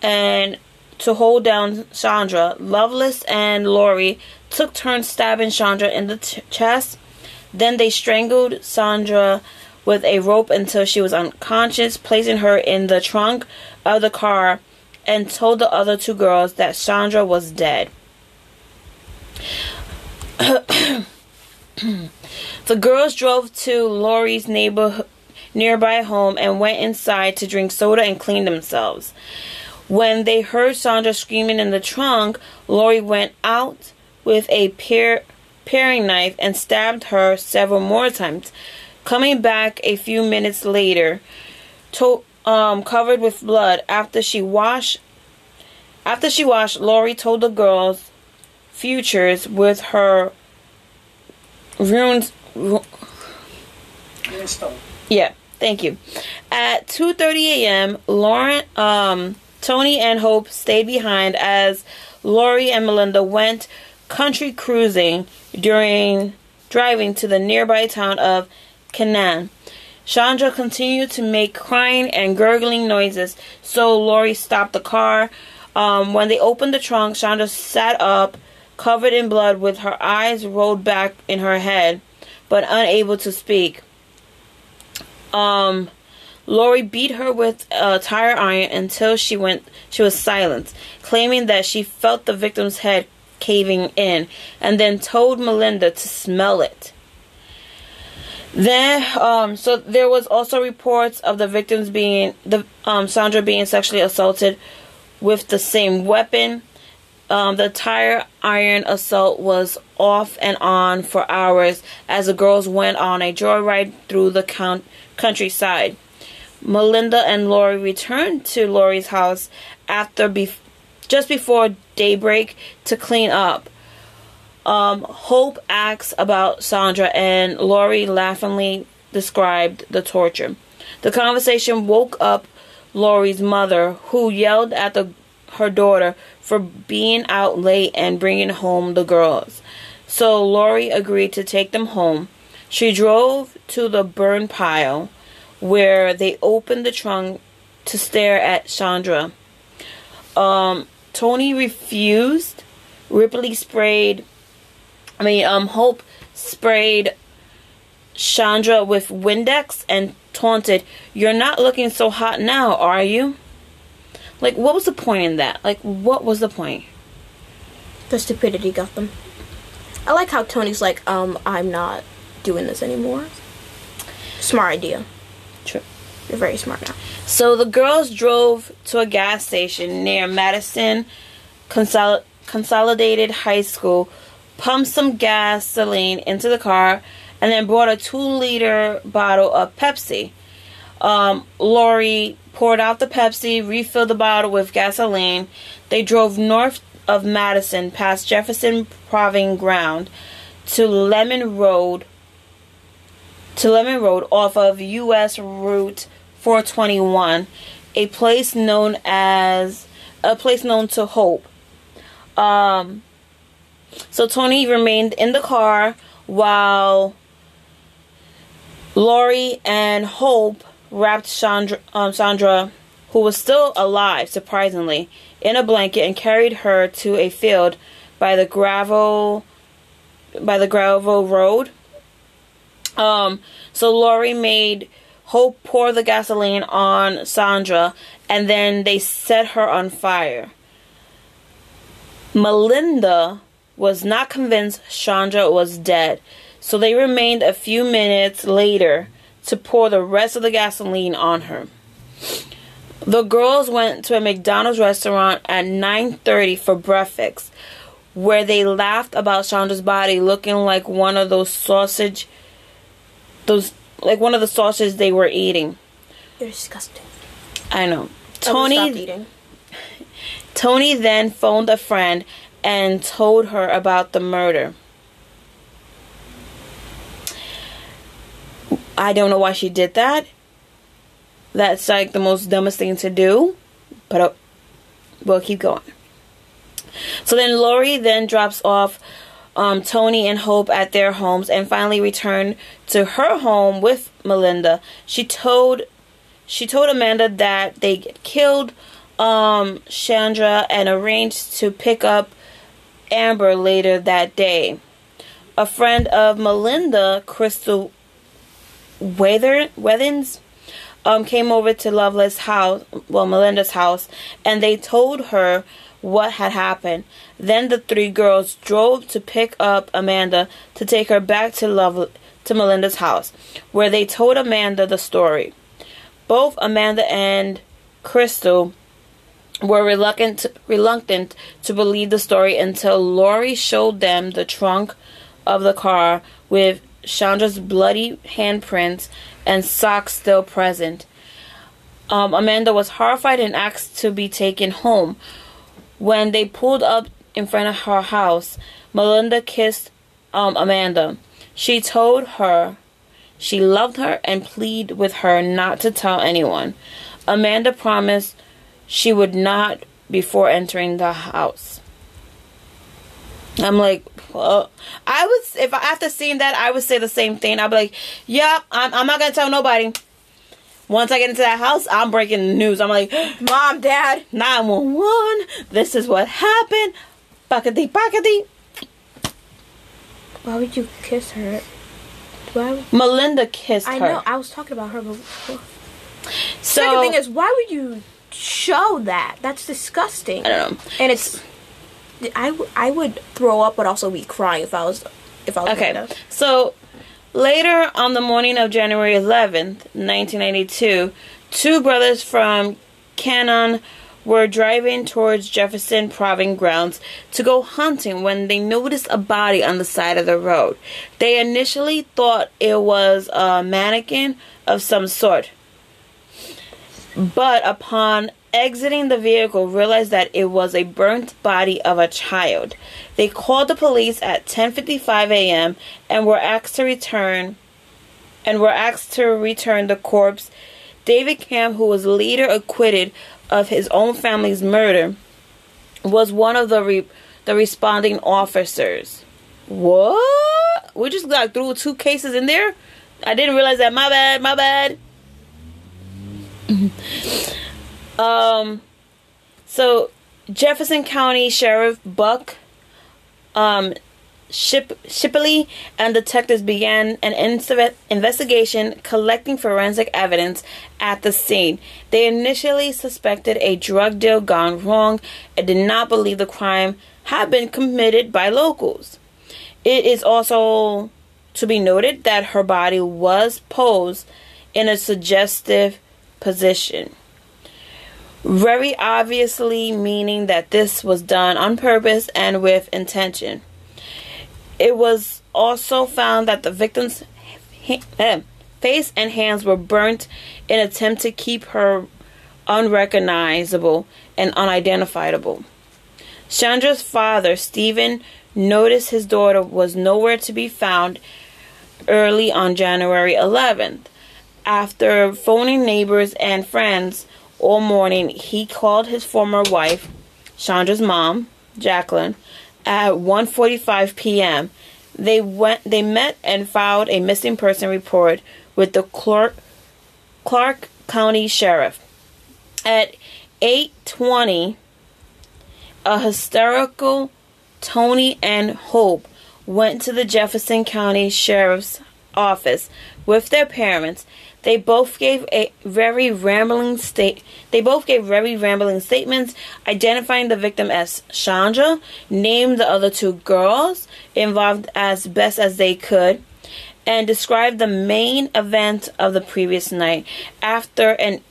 and to hold down Shanda, Loveless and Laurie took turns stabbing Shanda in the t- chest then they strangled Shanda with a rope until she was unconscious, placing her in the trunk of the car, and told the other two girls that Shanda was dead. <coughs> the girls drove to Laurie's neighbor nearby home and went inside to drink soda and clean themselves. When they heard Shanda screaming in the trunk, Lori went out with a pair paring knife and stabbed her several more times. coming back a few minutes later, to, um, covered with blood. After she washed, after she washed, Laurie told the girls futures with her runes. Yeah, thank you. At 2:30 a.m., Lauren, um, Toni, and Hope stayed behind as Laurie and Melinda went country cruising during driving to the nearby town of Canaan. Shanda continued to make crying and gurgling noises, so Laurie stopped the car. Um, when they opened the trunk, Shanda sat up, covered in blood, with her eyes rolled back in her head, but unable to speak. Um, Laurie beat her with a tire iron until she went. She was silent, claiming that she felt the victim's head caving in, and then told Melinda to smell it. Then, um, so there was also reports of the victims being the um, Shanda being sexually assaulted with the same weapon. Um, the tire iron assault was off and on for hours as the girls went on a joyride through the count- countryside. Melinda and Laurie returned to Laurie's house after be- just before daybreak to clean up. Um, Hope asks about Shanda, and Laurie laughingly described the torture. The conversation woke up Laurie's mother, who yelled at the, her daughter for being out late and bringing home the girls. So Lori agreed to take them home. She drove to the burn pile where they opened the trunk to stare at Shanda. Um, Toni refused. Rippey sprayed I mean, um, Hope sprayed Shanda with Windex and taunted, You're not looking so hot now, are you? Like, what was the point in that? Like, what was the point? The stupidity got them. I like how Toni's like, um, I'm not doing this anymore. Smart idea. True. You're very smart now. So the girls drove to a gas station near Madison Consol- Consolidated High School pumped some gasoline into the car, and then brought a two liter bottle of Pepsi. Um, Laurie poured out the Pepsi, refilled the bottle with gasoline. They drove north of Madison past Jefferson Proving Ground to Lemon Road to Lemon Road off of US Route 421, a place known as a place known to Hope. Um, so Toni remained in the car while Laurie and Hope wrapped um, Shanda, who was still alive, surprisingly, in a blanket and carried her to a field by the gravel by the gravel road. Um, so Laurie made Hope pour the gasoline on Shanda, and then they set her on fire. Melinda was not convinced Shanda was dead, so they remained a few minutes later to pour the rest of the gasoline on her. The girls went to a McDonald's restaurant at 9:30 for breakfast, where they laughed about Shanda's body looking like one of those sausage those like one of the sausages they were eating. You're disgusting. I know. Toni eating. <laughs> Toni then phoned a friend and told her about the murder. I don't know why she did that. That's like the most dumbest thing to do, but uh, we'll keep going. So then Laurie then drops off um, Toni and Hope at their homes and finally returned to her home with Melinda. She told she told Amanda that they killed um, Shanda and arranged to pick up Amber later that day. A friend of Melinda, Crystal Weather Wathen, um, came over to Loveless's house, well, Melinda's house, and they told her what had happened. Then the three girls drove to pick up Amanda to take her back to Love to Melinda's house, where they told Amanda the story. Both Amanda and Crystal were reluctant reluctant to believe the story until Laurie showed them the trunk of the car with Shanda's bloody handprints and socks still present. Um, Amanda was horrified and asked to be taken home. When they pulled up in front of her house, Melinda kissed um, Amanda. She told her she loved her and pleaded with her not to tell anyone. Amanda promised she would not before entering the house. I'm like, well, I was if after seeing that, I would say the same thing. I'd be like, "Yep, I'm, I'm not gonna tell nobody." Once I get into that house, I'm breaking the news. I'm like, <gasps> Mom, Dad. 911, this is what happened. Buckety, buckety. Why would you kiss her? Why? Melinda kissed I her. I know. I was talking about her before. so, Second thing is, why would you show that? That's disgusting. I don't know. And it's, I, w- I would throw up, but also be crying if I was, if I was Okay, Amanda. so later on the morning of January 11th, 1982, two brothers from Cannon were driving towards Jefferson Proving Grounds to go hunting when they noticed a body on the side of the road. They initially thought it was a mannequin of some sort, but upon exiting the vehicle realized that it was a burnt body of a child. They called the police at 10:55 a.m. and were asked to return and were asked to return the corpse. David Camp, who was later acquitted of his own family's murder, was one of the re- the responding officers. What? We just got through two cases in there. I didn't realize that. My bad. My bad. <laughs> um. So Jefferson County Sheriff Buck um, Ship- Shipley and detectives began an inve- investigation collecting forensic evidence at the scene. They initially suspected a drug deal gone wrong and did not believe the crime had been committed by locals. It is also to be noted that her body was posed in a suggestive position very obviously meaning that this was done on purpose and with intention. It was also found that the victim's face and hands were burnt in attempt to keep her unrecognizable and unidentifiable. Shanda's father, Stephen, noticed his daughter was nowhere to be found early on January 11th. After phoning neighbors and friends all morning, he called his former wife, Shanda's mom, Jacqueline, at 1:45 p.m. They went they met and filed a missing person report with the Clark, Clark County Sheriff. At 8:20, a hysterical Toni and Hope went to the Jefferson County Sheriff's office with their parents. They both gave a very rambling state. They both gave very rambling statements, identifying the victim as Shanda, named the other two girls involved as best as they could, and described the main event of the previous night. After an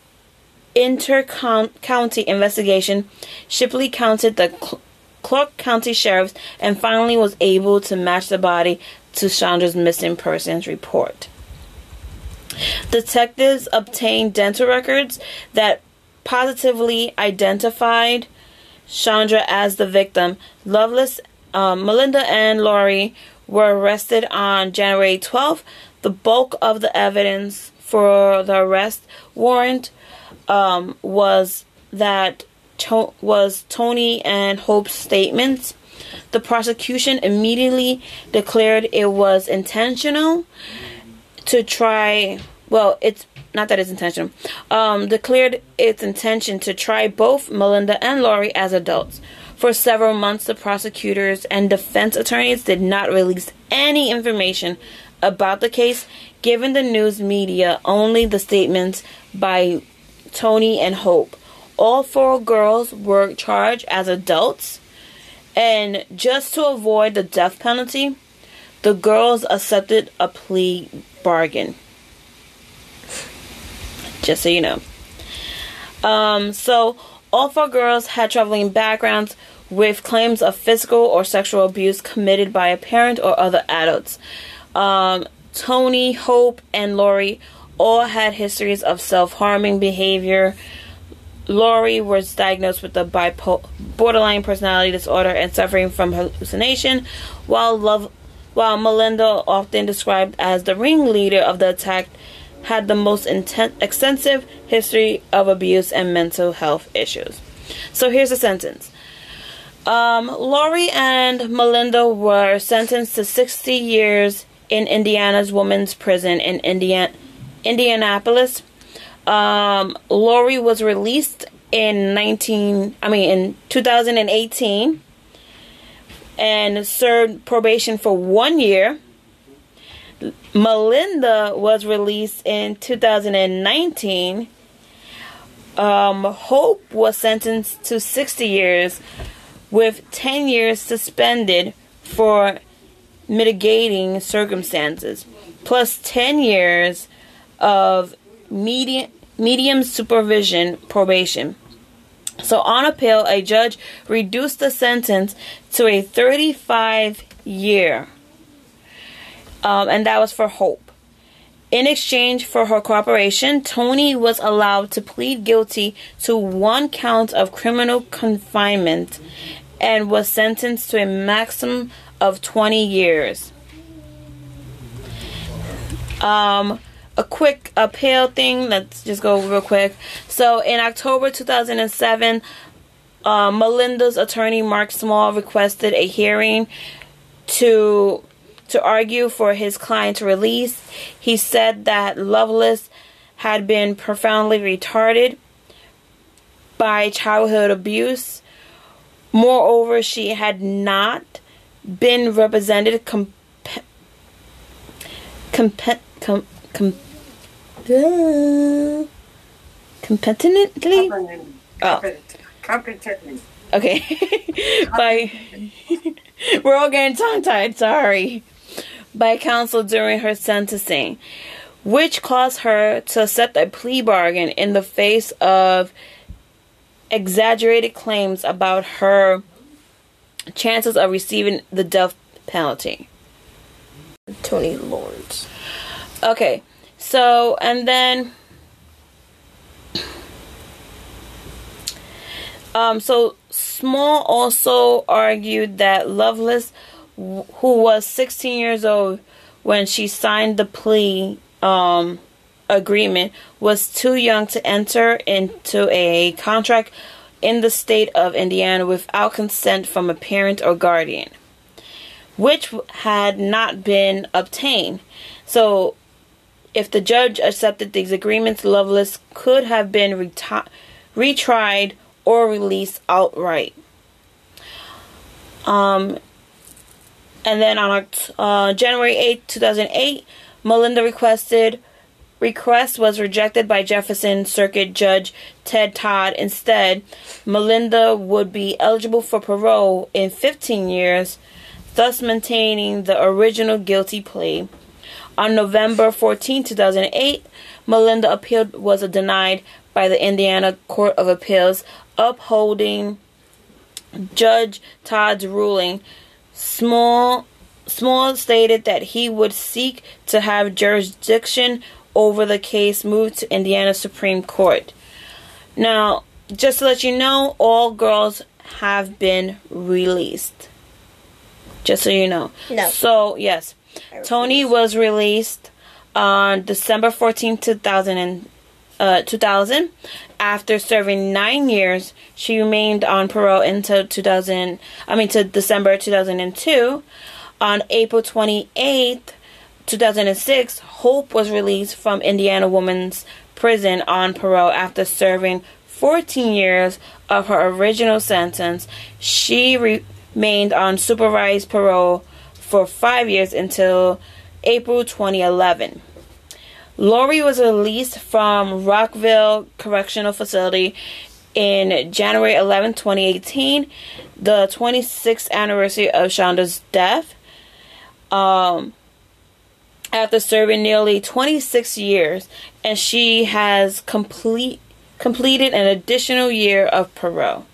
inter-county investigation, Shipley counted the Cl- Clark County sheriffs and finally was able to match the body to Shanda's missing persons report. Detectives obtained dental records that positively identified Shanda as the victim. Loveless, um, Melinda, and Laurie were arrested on January 12th. The bulk of the evidence for the arrest warrant um, was that to- was Toni and Hope's statements. The prosecution immediately declared it was intentional to try well it's not that it's intentional. Um declared its intention to try both melinda and laurie as adults. For several months the prosecutors and defense attorneys did not release any information about the case given the news media only the statements by toni and hope. All four girls were charged as adults and just to avoid the death penalty the girls accepted a plea bargain. Just so you know. Um, so all four girls had traveling backgrounds with claims of physical or sexual abuse committed by a parent or other adults. Um, Toni, Hope, and Laurie all had histories of self-harming behavior. Laurie was diagnosed with a bipolar borderline personality disorder and suffering from hallucination, while Love, while Melinda, often described as the ringleader of the attack, had the most inten- extensive history of abuse and mental health issues. So here's a sentence. Um, Laurie and Melinda were sentenced to 60 years in Indiana's women's prison in Indiana, Indianapolis. Um, Laurie was released in 19, I mean in 2018, and served probation for one year. Melinda was released in 2019. Um, Hope was sentenced to 60 years with 10 years suspended for mitigating circumstances, plus 10 years of medium, medium supervision probation. So, on appeal, a judge reduced the sentence to a 35 year, um, and that was for Hope. In exchange for her cooperation, Toni was allowed to plead guilty to one count of criminal confinement and was sentenced to a maximum of 20 years. Um, a quick appeal thing. Let's just go real quick. So, in October 2007, uh, Melinda's attorney Mark Small requested a hearing to to argue for his client's release. He said that Loveless had been profoundly retarded by childhood abuse. Moreover, she had not been represented comp- comp- com- com- uh, competently. Oh. Competently. Okay. <laughs> by <laughs> we're all getting tongue tied. Sorry. By counsel during her sentencing, which caused her to accept a plea bargain in the face of exaggerated claims about her chances of receiving the death penalty. Toni Lawrence. Okay, so and then um so Small also argued that Loveless who was 16 years old when she signed the plea um agreement was too young to enter into a contract in the state of Indiana without consent from a parent or guardian, which had not been obtained. So, if the judge accepted these agreements, Loveless could have been reti- retried or released outright. Um, and then on uh, January 8, 2008, Melinda requested request was rejected by Jefferson Circuit Judge Ted Todd. Instead, Melinda would be eligible for parole in 15 years, thus maintaining the original guilty plea. On November 14, 2008, Melinda appeal was denied by the Indiana Court of Appeals, upholding Judge Todd's ruling. Small Small stated that he would seek to have jurisdiction over the case moved to Indiana Supreme Court. Now, just to let you know, all girls have been released. Just so you know. No. So, yes. Toni was released on December 14, 2000, and, uh, 2000. After serving nine years, she remained on parole until 2000, I mean, to December 2002. On April 28th, 2006, Hope was released from Indiana Women's Prison on parole after serving 14 years of her original sentence. She re- remained on supervised parole for five years until April 2011. Laurie was released from Rockville Correctional Facility in January 11, 2018, the 26th anniversary of Shanda's death. Um, after serving nearly 26 years, and she has complete completed an additional year of parole.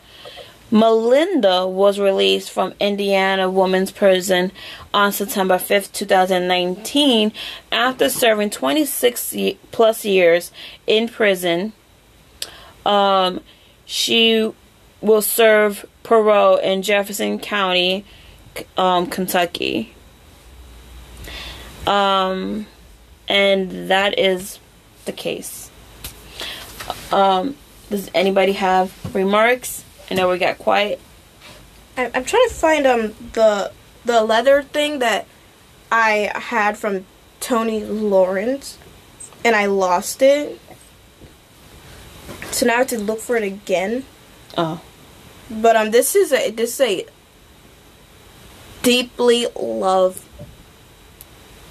Melinda was released from Indiana Women's Prison on September 5th, 2019, after serving 26 plus years in prison. Um, she will serve parole in Jefferson County, um, Kentucky. Um, and that is the case. Um, does anybody have remarks? I know we got quiet. I, I'm trying to find um the the leather thing that I had from Toni Lawrence, and I lost it. So now I have to look for it again. Oh, But um, this is a this is a deeply loved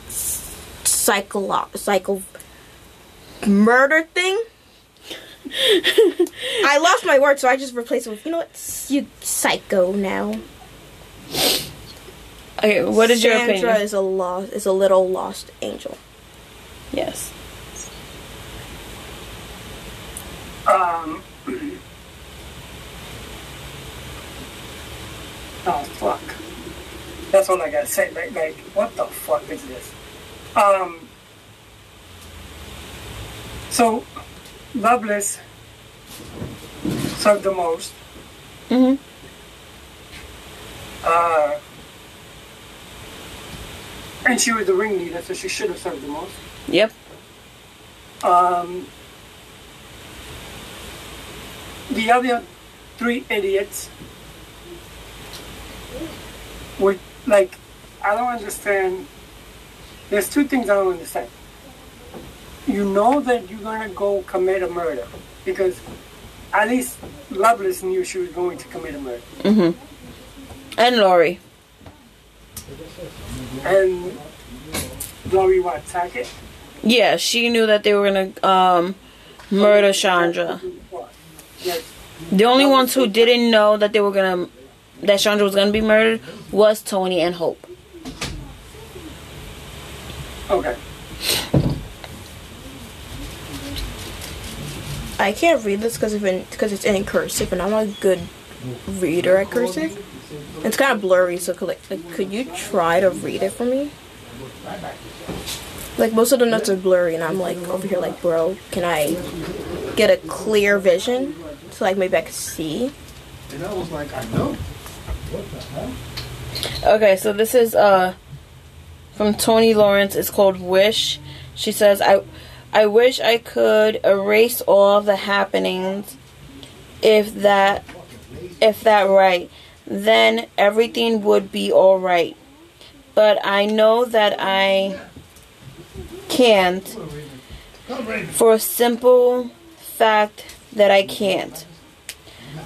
psycho psycho murder thing. I lost my word, so I just replaced it with you know what you psycho now. okay. What is your Sandra opinion? is a lost is a little lost angel. Yes. Um. Oh fuck. That's all I gotta say. Like, like, what the fuck is this? Um. So, Loveless served the most. Mhm. Uh. And she was the ringleader, so she should have served the most. Yep. Um, the other three idiots were like, I don't understand. There's two things I don't understand. You know that you're gonna go commit a murder because at least Loveless knew she was going to commit a murder, Mhm. And Laurie. and Laurie what Tackett? Yeah, she knew that they were gonna um murder Shanda. Yes. The only ones who didn't know that they were gonna that Shanda was gonna be murdered was Toni and Hope. Okay. I can't read this because because it's in cursive, and I'm not a good reader at cursive. It's kind of blurry, so could, like, like, could you try to read it for me? Like most of the notes are blurry, and I'm like over here, like, bro, can I get a clear vision so like maybe I could see? And I was like, I know. What the hell? Okay, so this is uh from Toni Lawrence. It's called Wish. She says, "I I wish I could erase all the happenings. If that if that right, then everything would be all right. But I know that I can't for a simple fact that I can't.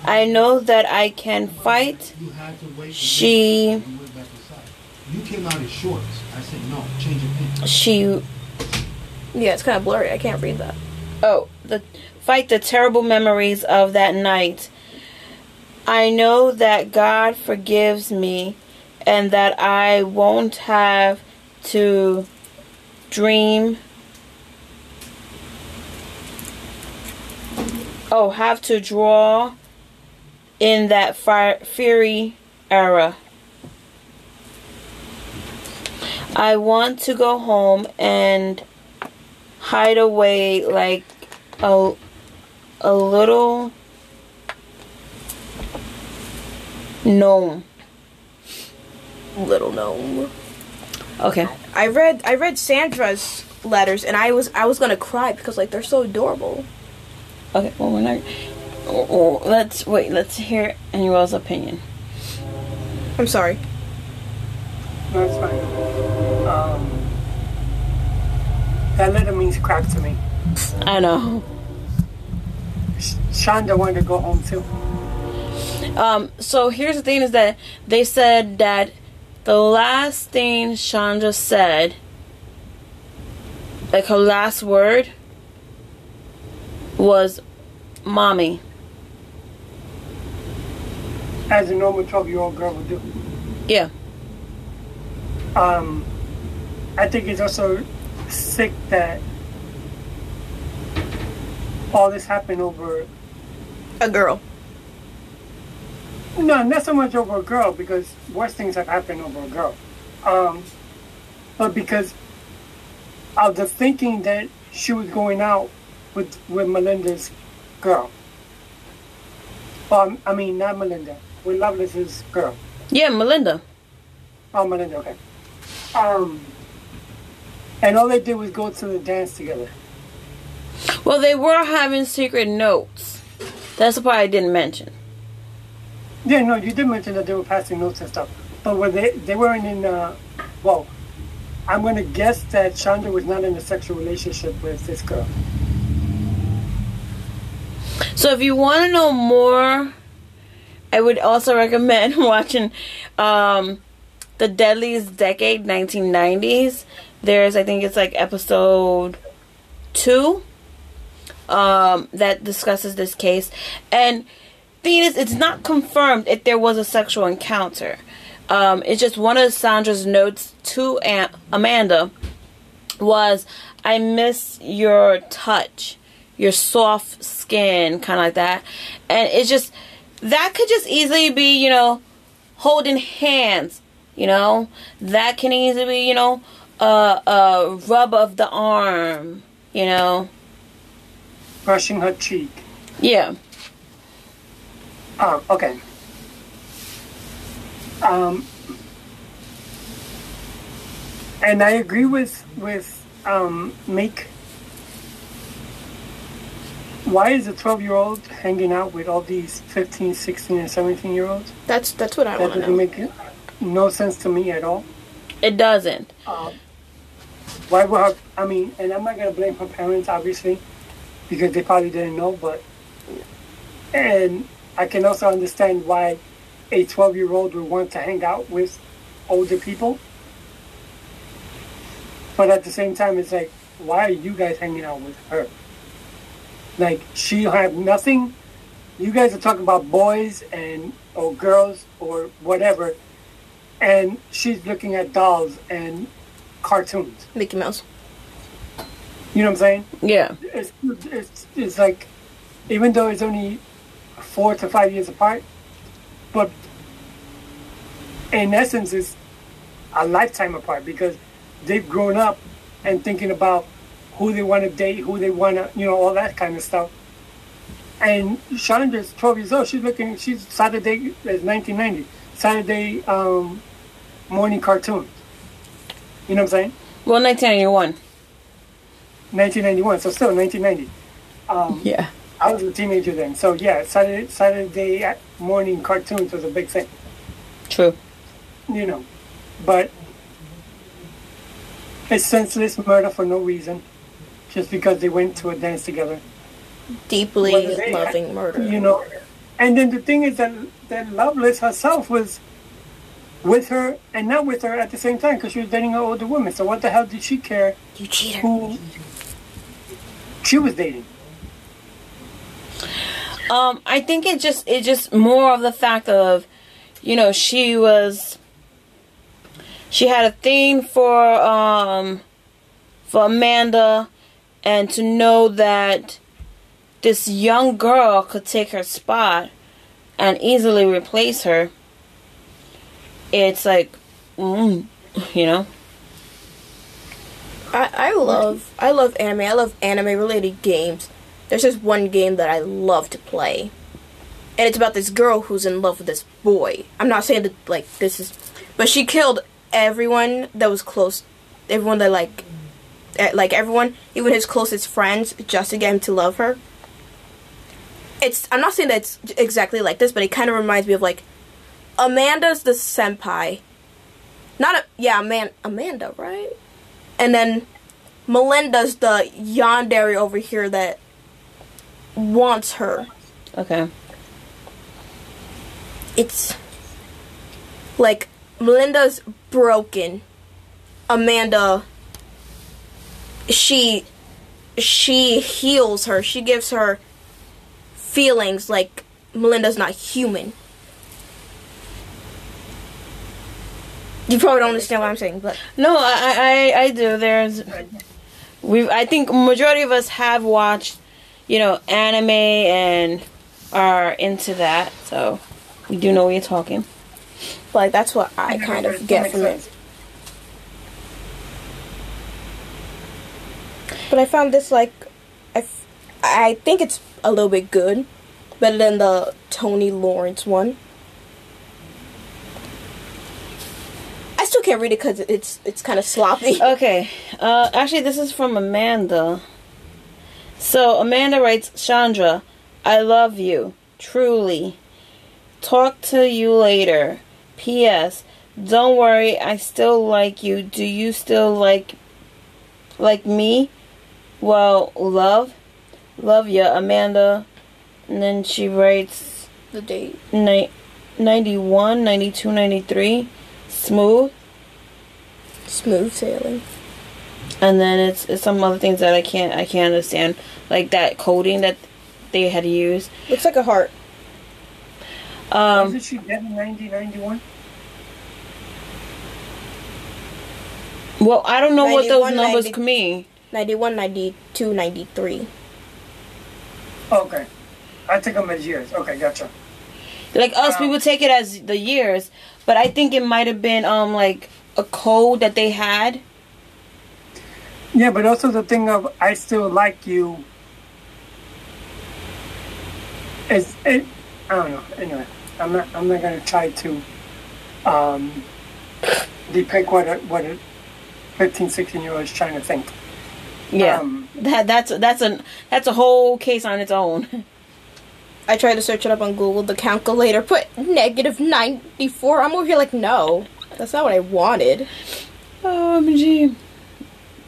I know that I can fight. You had to wait. She You went back inside. You came out in shorts. I said, no, change your pants. she Yeah, it's kind of blurry. I can't read that. oh the fight the terrible memories of that night i know that god forgives me and that i won't have to dream oh have to draw in that fire, fury era i want to go home and hide away like a, a little gnome. Little gnome. Okay. I read I read Shanda's letters, and I was I was gonna cry because like they're so adorable. Okay. Well, we're not. oh, oh, let's wait. Let's hear Annuel's opinion. I'm sorry. That's fine. Um, that letter means crap to me. I know. Shanda wanted to go home too. Um. So here's the thing: is that they said that the last thing Shanda said, like her last word, was "mommy." As a normal 12 year old girl would do. Yeah. Um, I think it's also sick that all this happened over A girl. No, not so much over a girl because worse things have happened over a girl. Um, but because of the thinking that she was going out with with Melinda's girl. Um, I mean, not Melinda. With Loveless's girl. Yeah, Melinda. Oh, Melinda. Okay. Um, and all they did was go to the dance together. Well, they were having secret notes. That's the part I didn't mention. Yeah, no, you did mention that they were passing notes and stuff, but were they they weren't in? Uh, well, I'm going to guess that Shanda was not in a sexual relationship with this girl. So if you want to know more, I would also recommend <laughs> watching um, the Deadliest Decade 1990s. There's I think it's like episode 2 um, that discusses this case and thing is it's not confirmed if there was a sexual encounter. Um, it's just one of Shanda's notes to Aunt Amanda was I miss your touch, your soft skin, kind of like that. And it's just, that could just easily be, you know, holding hands, you know. That can easily be, you know, a, a rub of the arm, you know. Brushing her cheek. Yeah. Oh, okay. Um, and I agree with with um, Meek. Why is a 12 year old hanging out with all these 15, 16, and 17 year olds? That's that's what I That want to doesn't make no sense to me at all. It doesn't. Um, why would her, I mean, and I'm not to blame her parents, obviously, because they probably didn't know, but. And I can also understand why a 12 year old would want to hang out with older people. But at the same time, it's like, why are you guys hanging out with her? Like, she have nothing. You guys are talking about boys and or girls or whatever, and she's looking at dolls and cartoons. Mickey Mouse. You know what I'm saying? Yeah. It's, it's, it's like, even though it's only four to five years apart, but in essence, it's a lifetime apart because they've grown up and thinking about who they want to date, who they want to, you know, all that kind of stuff. And Shanda's 12 years old. She's looking, she's Saturday, it's 1990, Saturday um, morning cartoons. You know what I'm saying? Well, 1991. 1991, so still 1990. Um, Yeah. I was a teenager then, so yeah, Saturday, Saturday morning cartoons was a big thing, True. you know. But it's senseless murder for no reason, just because they went to a dance together, Deeply they- loving murder. you know. And then the thing is that that Loveless herself was with her and not with her at the same time because she was dating an older woman. So what the hell did she care You cheater. who she was dating? Um, I think it just it just more of the fact of, you know, she was she had a thing for um for Amanda and to know that this young girl could take her spot and easily replace her. It's like mm, you know. I, I love I love anime. I love anime related games. There's just one game that I love to play. And it's about this girl who's in love with this boy. I'm not saying that like this is but she killed everyone that was close everyone that like eh, like everyone, even his closest friends, just to get him to love her. It's I'm not saying that it's exactly like this, but it kind of reminds me of like Amanda's the senpai. Not a yeah, man Amanda, right? And then Melinda's the yandere over here that wants her. Okay. It's like Melinda's broken. Amanda she she heals her. She gives her feelings like Melinda's not human. You probably don't understand what I'm saying, but No, I, I, I do. There's, we, I think majority of us have watched, you know, anime and are into that. So, We do know what you're talking. Like that's what I kind of get from it. But I found this like, I, f- I think it's a little bit good, better than the Toni Lawrence one. I still can't read it because it's it's kind of sloppy. <laughs> Okay. Uh, actually, this is from Amanda. So Amanda writes, Shanda, I love you truly. Talk to you later. P.S. Don't worry, I still like you. Do you still like like me? Well, love, love ya, Amanda. And then she writes the date. ni- 91, 92, 93. Smooth. Smooth sailing. and then it's, it's some other things that I can't I can't understand, like that coding that they had to use. Looks like a heart. Um, Wasn't she dead in 1991? well, I don't know what those numbers 90. could mean. 91, 92, 93. Okay. I took them as years. Okay, gotcha. Like us, Um, we would take it as the years, but I think it might have been um like a code that they had. Yeah, but also the thing of I still like you is it. I don't know. Anyway, I'm not. I'm not gonna try to um, depict what a, what a 15, 16 year old is trying to think. Yeah, Um, that that's that's a that's a whole case on its own. <laughs> I tried to search it up on Google, the calculator put negative 94. I'm over here like, no, that's not what I wanted. OMG.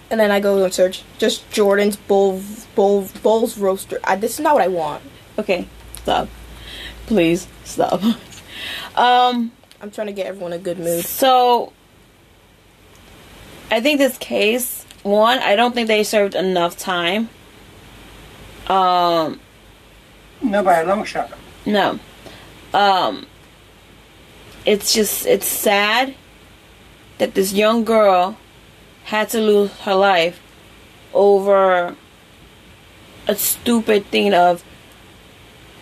And then I go and search just Jordan's Bull, Bull, Bulls Roaster. I, this is not what I want. Okay, stop. Please stop. Um. I'm trying to get everyone in a good mood. So, I think this case, one, I don't think they served enough time. Um, no, by a long shot. no. Um, it's just, it's sad that this young girl had to lose her life over a stupid thing of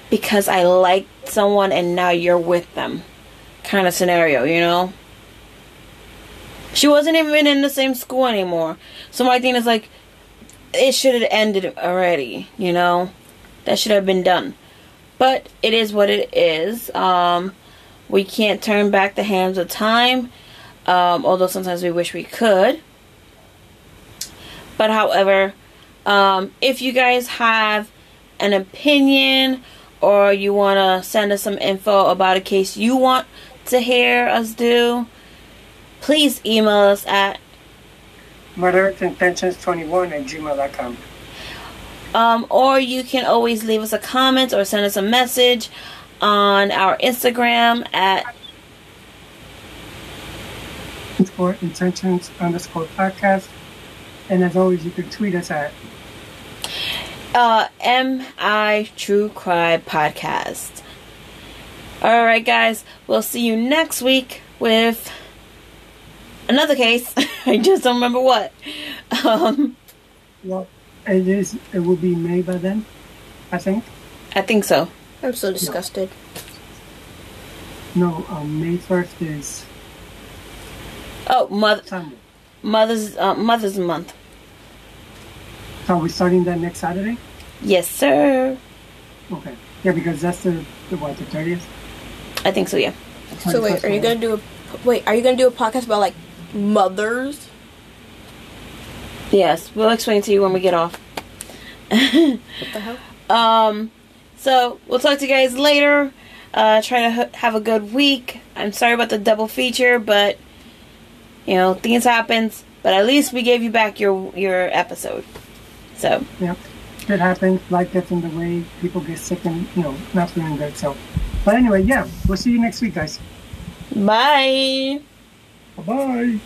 because I liked someone and now you're with them kind of scenario, you know? She wasn't even in the same school anymore. So my thing is like, it should have ended already, you know? That should have been done. But it is what it is. Um, we can't turn back the hands of time, um, although sometimes we wish we could. But however, um, if you guys have an opinion or you want to send us some info about a case you want to hear us do, please email us at Murderedintentions21 at gmail.com. um, or you can always leave us a comment or send us a message on our Instagram at Underscore intentions underscore podcast. And as always, you can tweet us at uh, MI True Crime Podcast. All right, guys, we'll see you next week with another case. <laughs> I just don't remember what. Um, well, it is. It will be May by then, I think. I think so. I'm so disgusted. No, um, May first is Oh, mother, Sunday. mother's uh, Mother's Month. So are we starting that next Saturday? Yes, sir. Okay. Yeah, because that's the, the what the thirtieth. I think so. Yeah. So wait, are you gonna do a wait? Are you gonna do a podcast about like mothers? Yes, we'll explain to you when we get off. <laughs> What the hell? Um, so we'll talk to you guys later. Uh, try to have a good week. I'm sorry about the double feature, but you know things happens. But at least we gave you back your your episode. So Yep. It happens. Life gets in the way. People get sick and you know not feeling good. So, but anyway, yeah, we'll see you next week, guys. bye. Bye.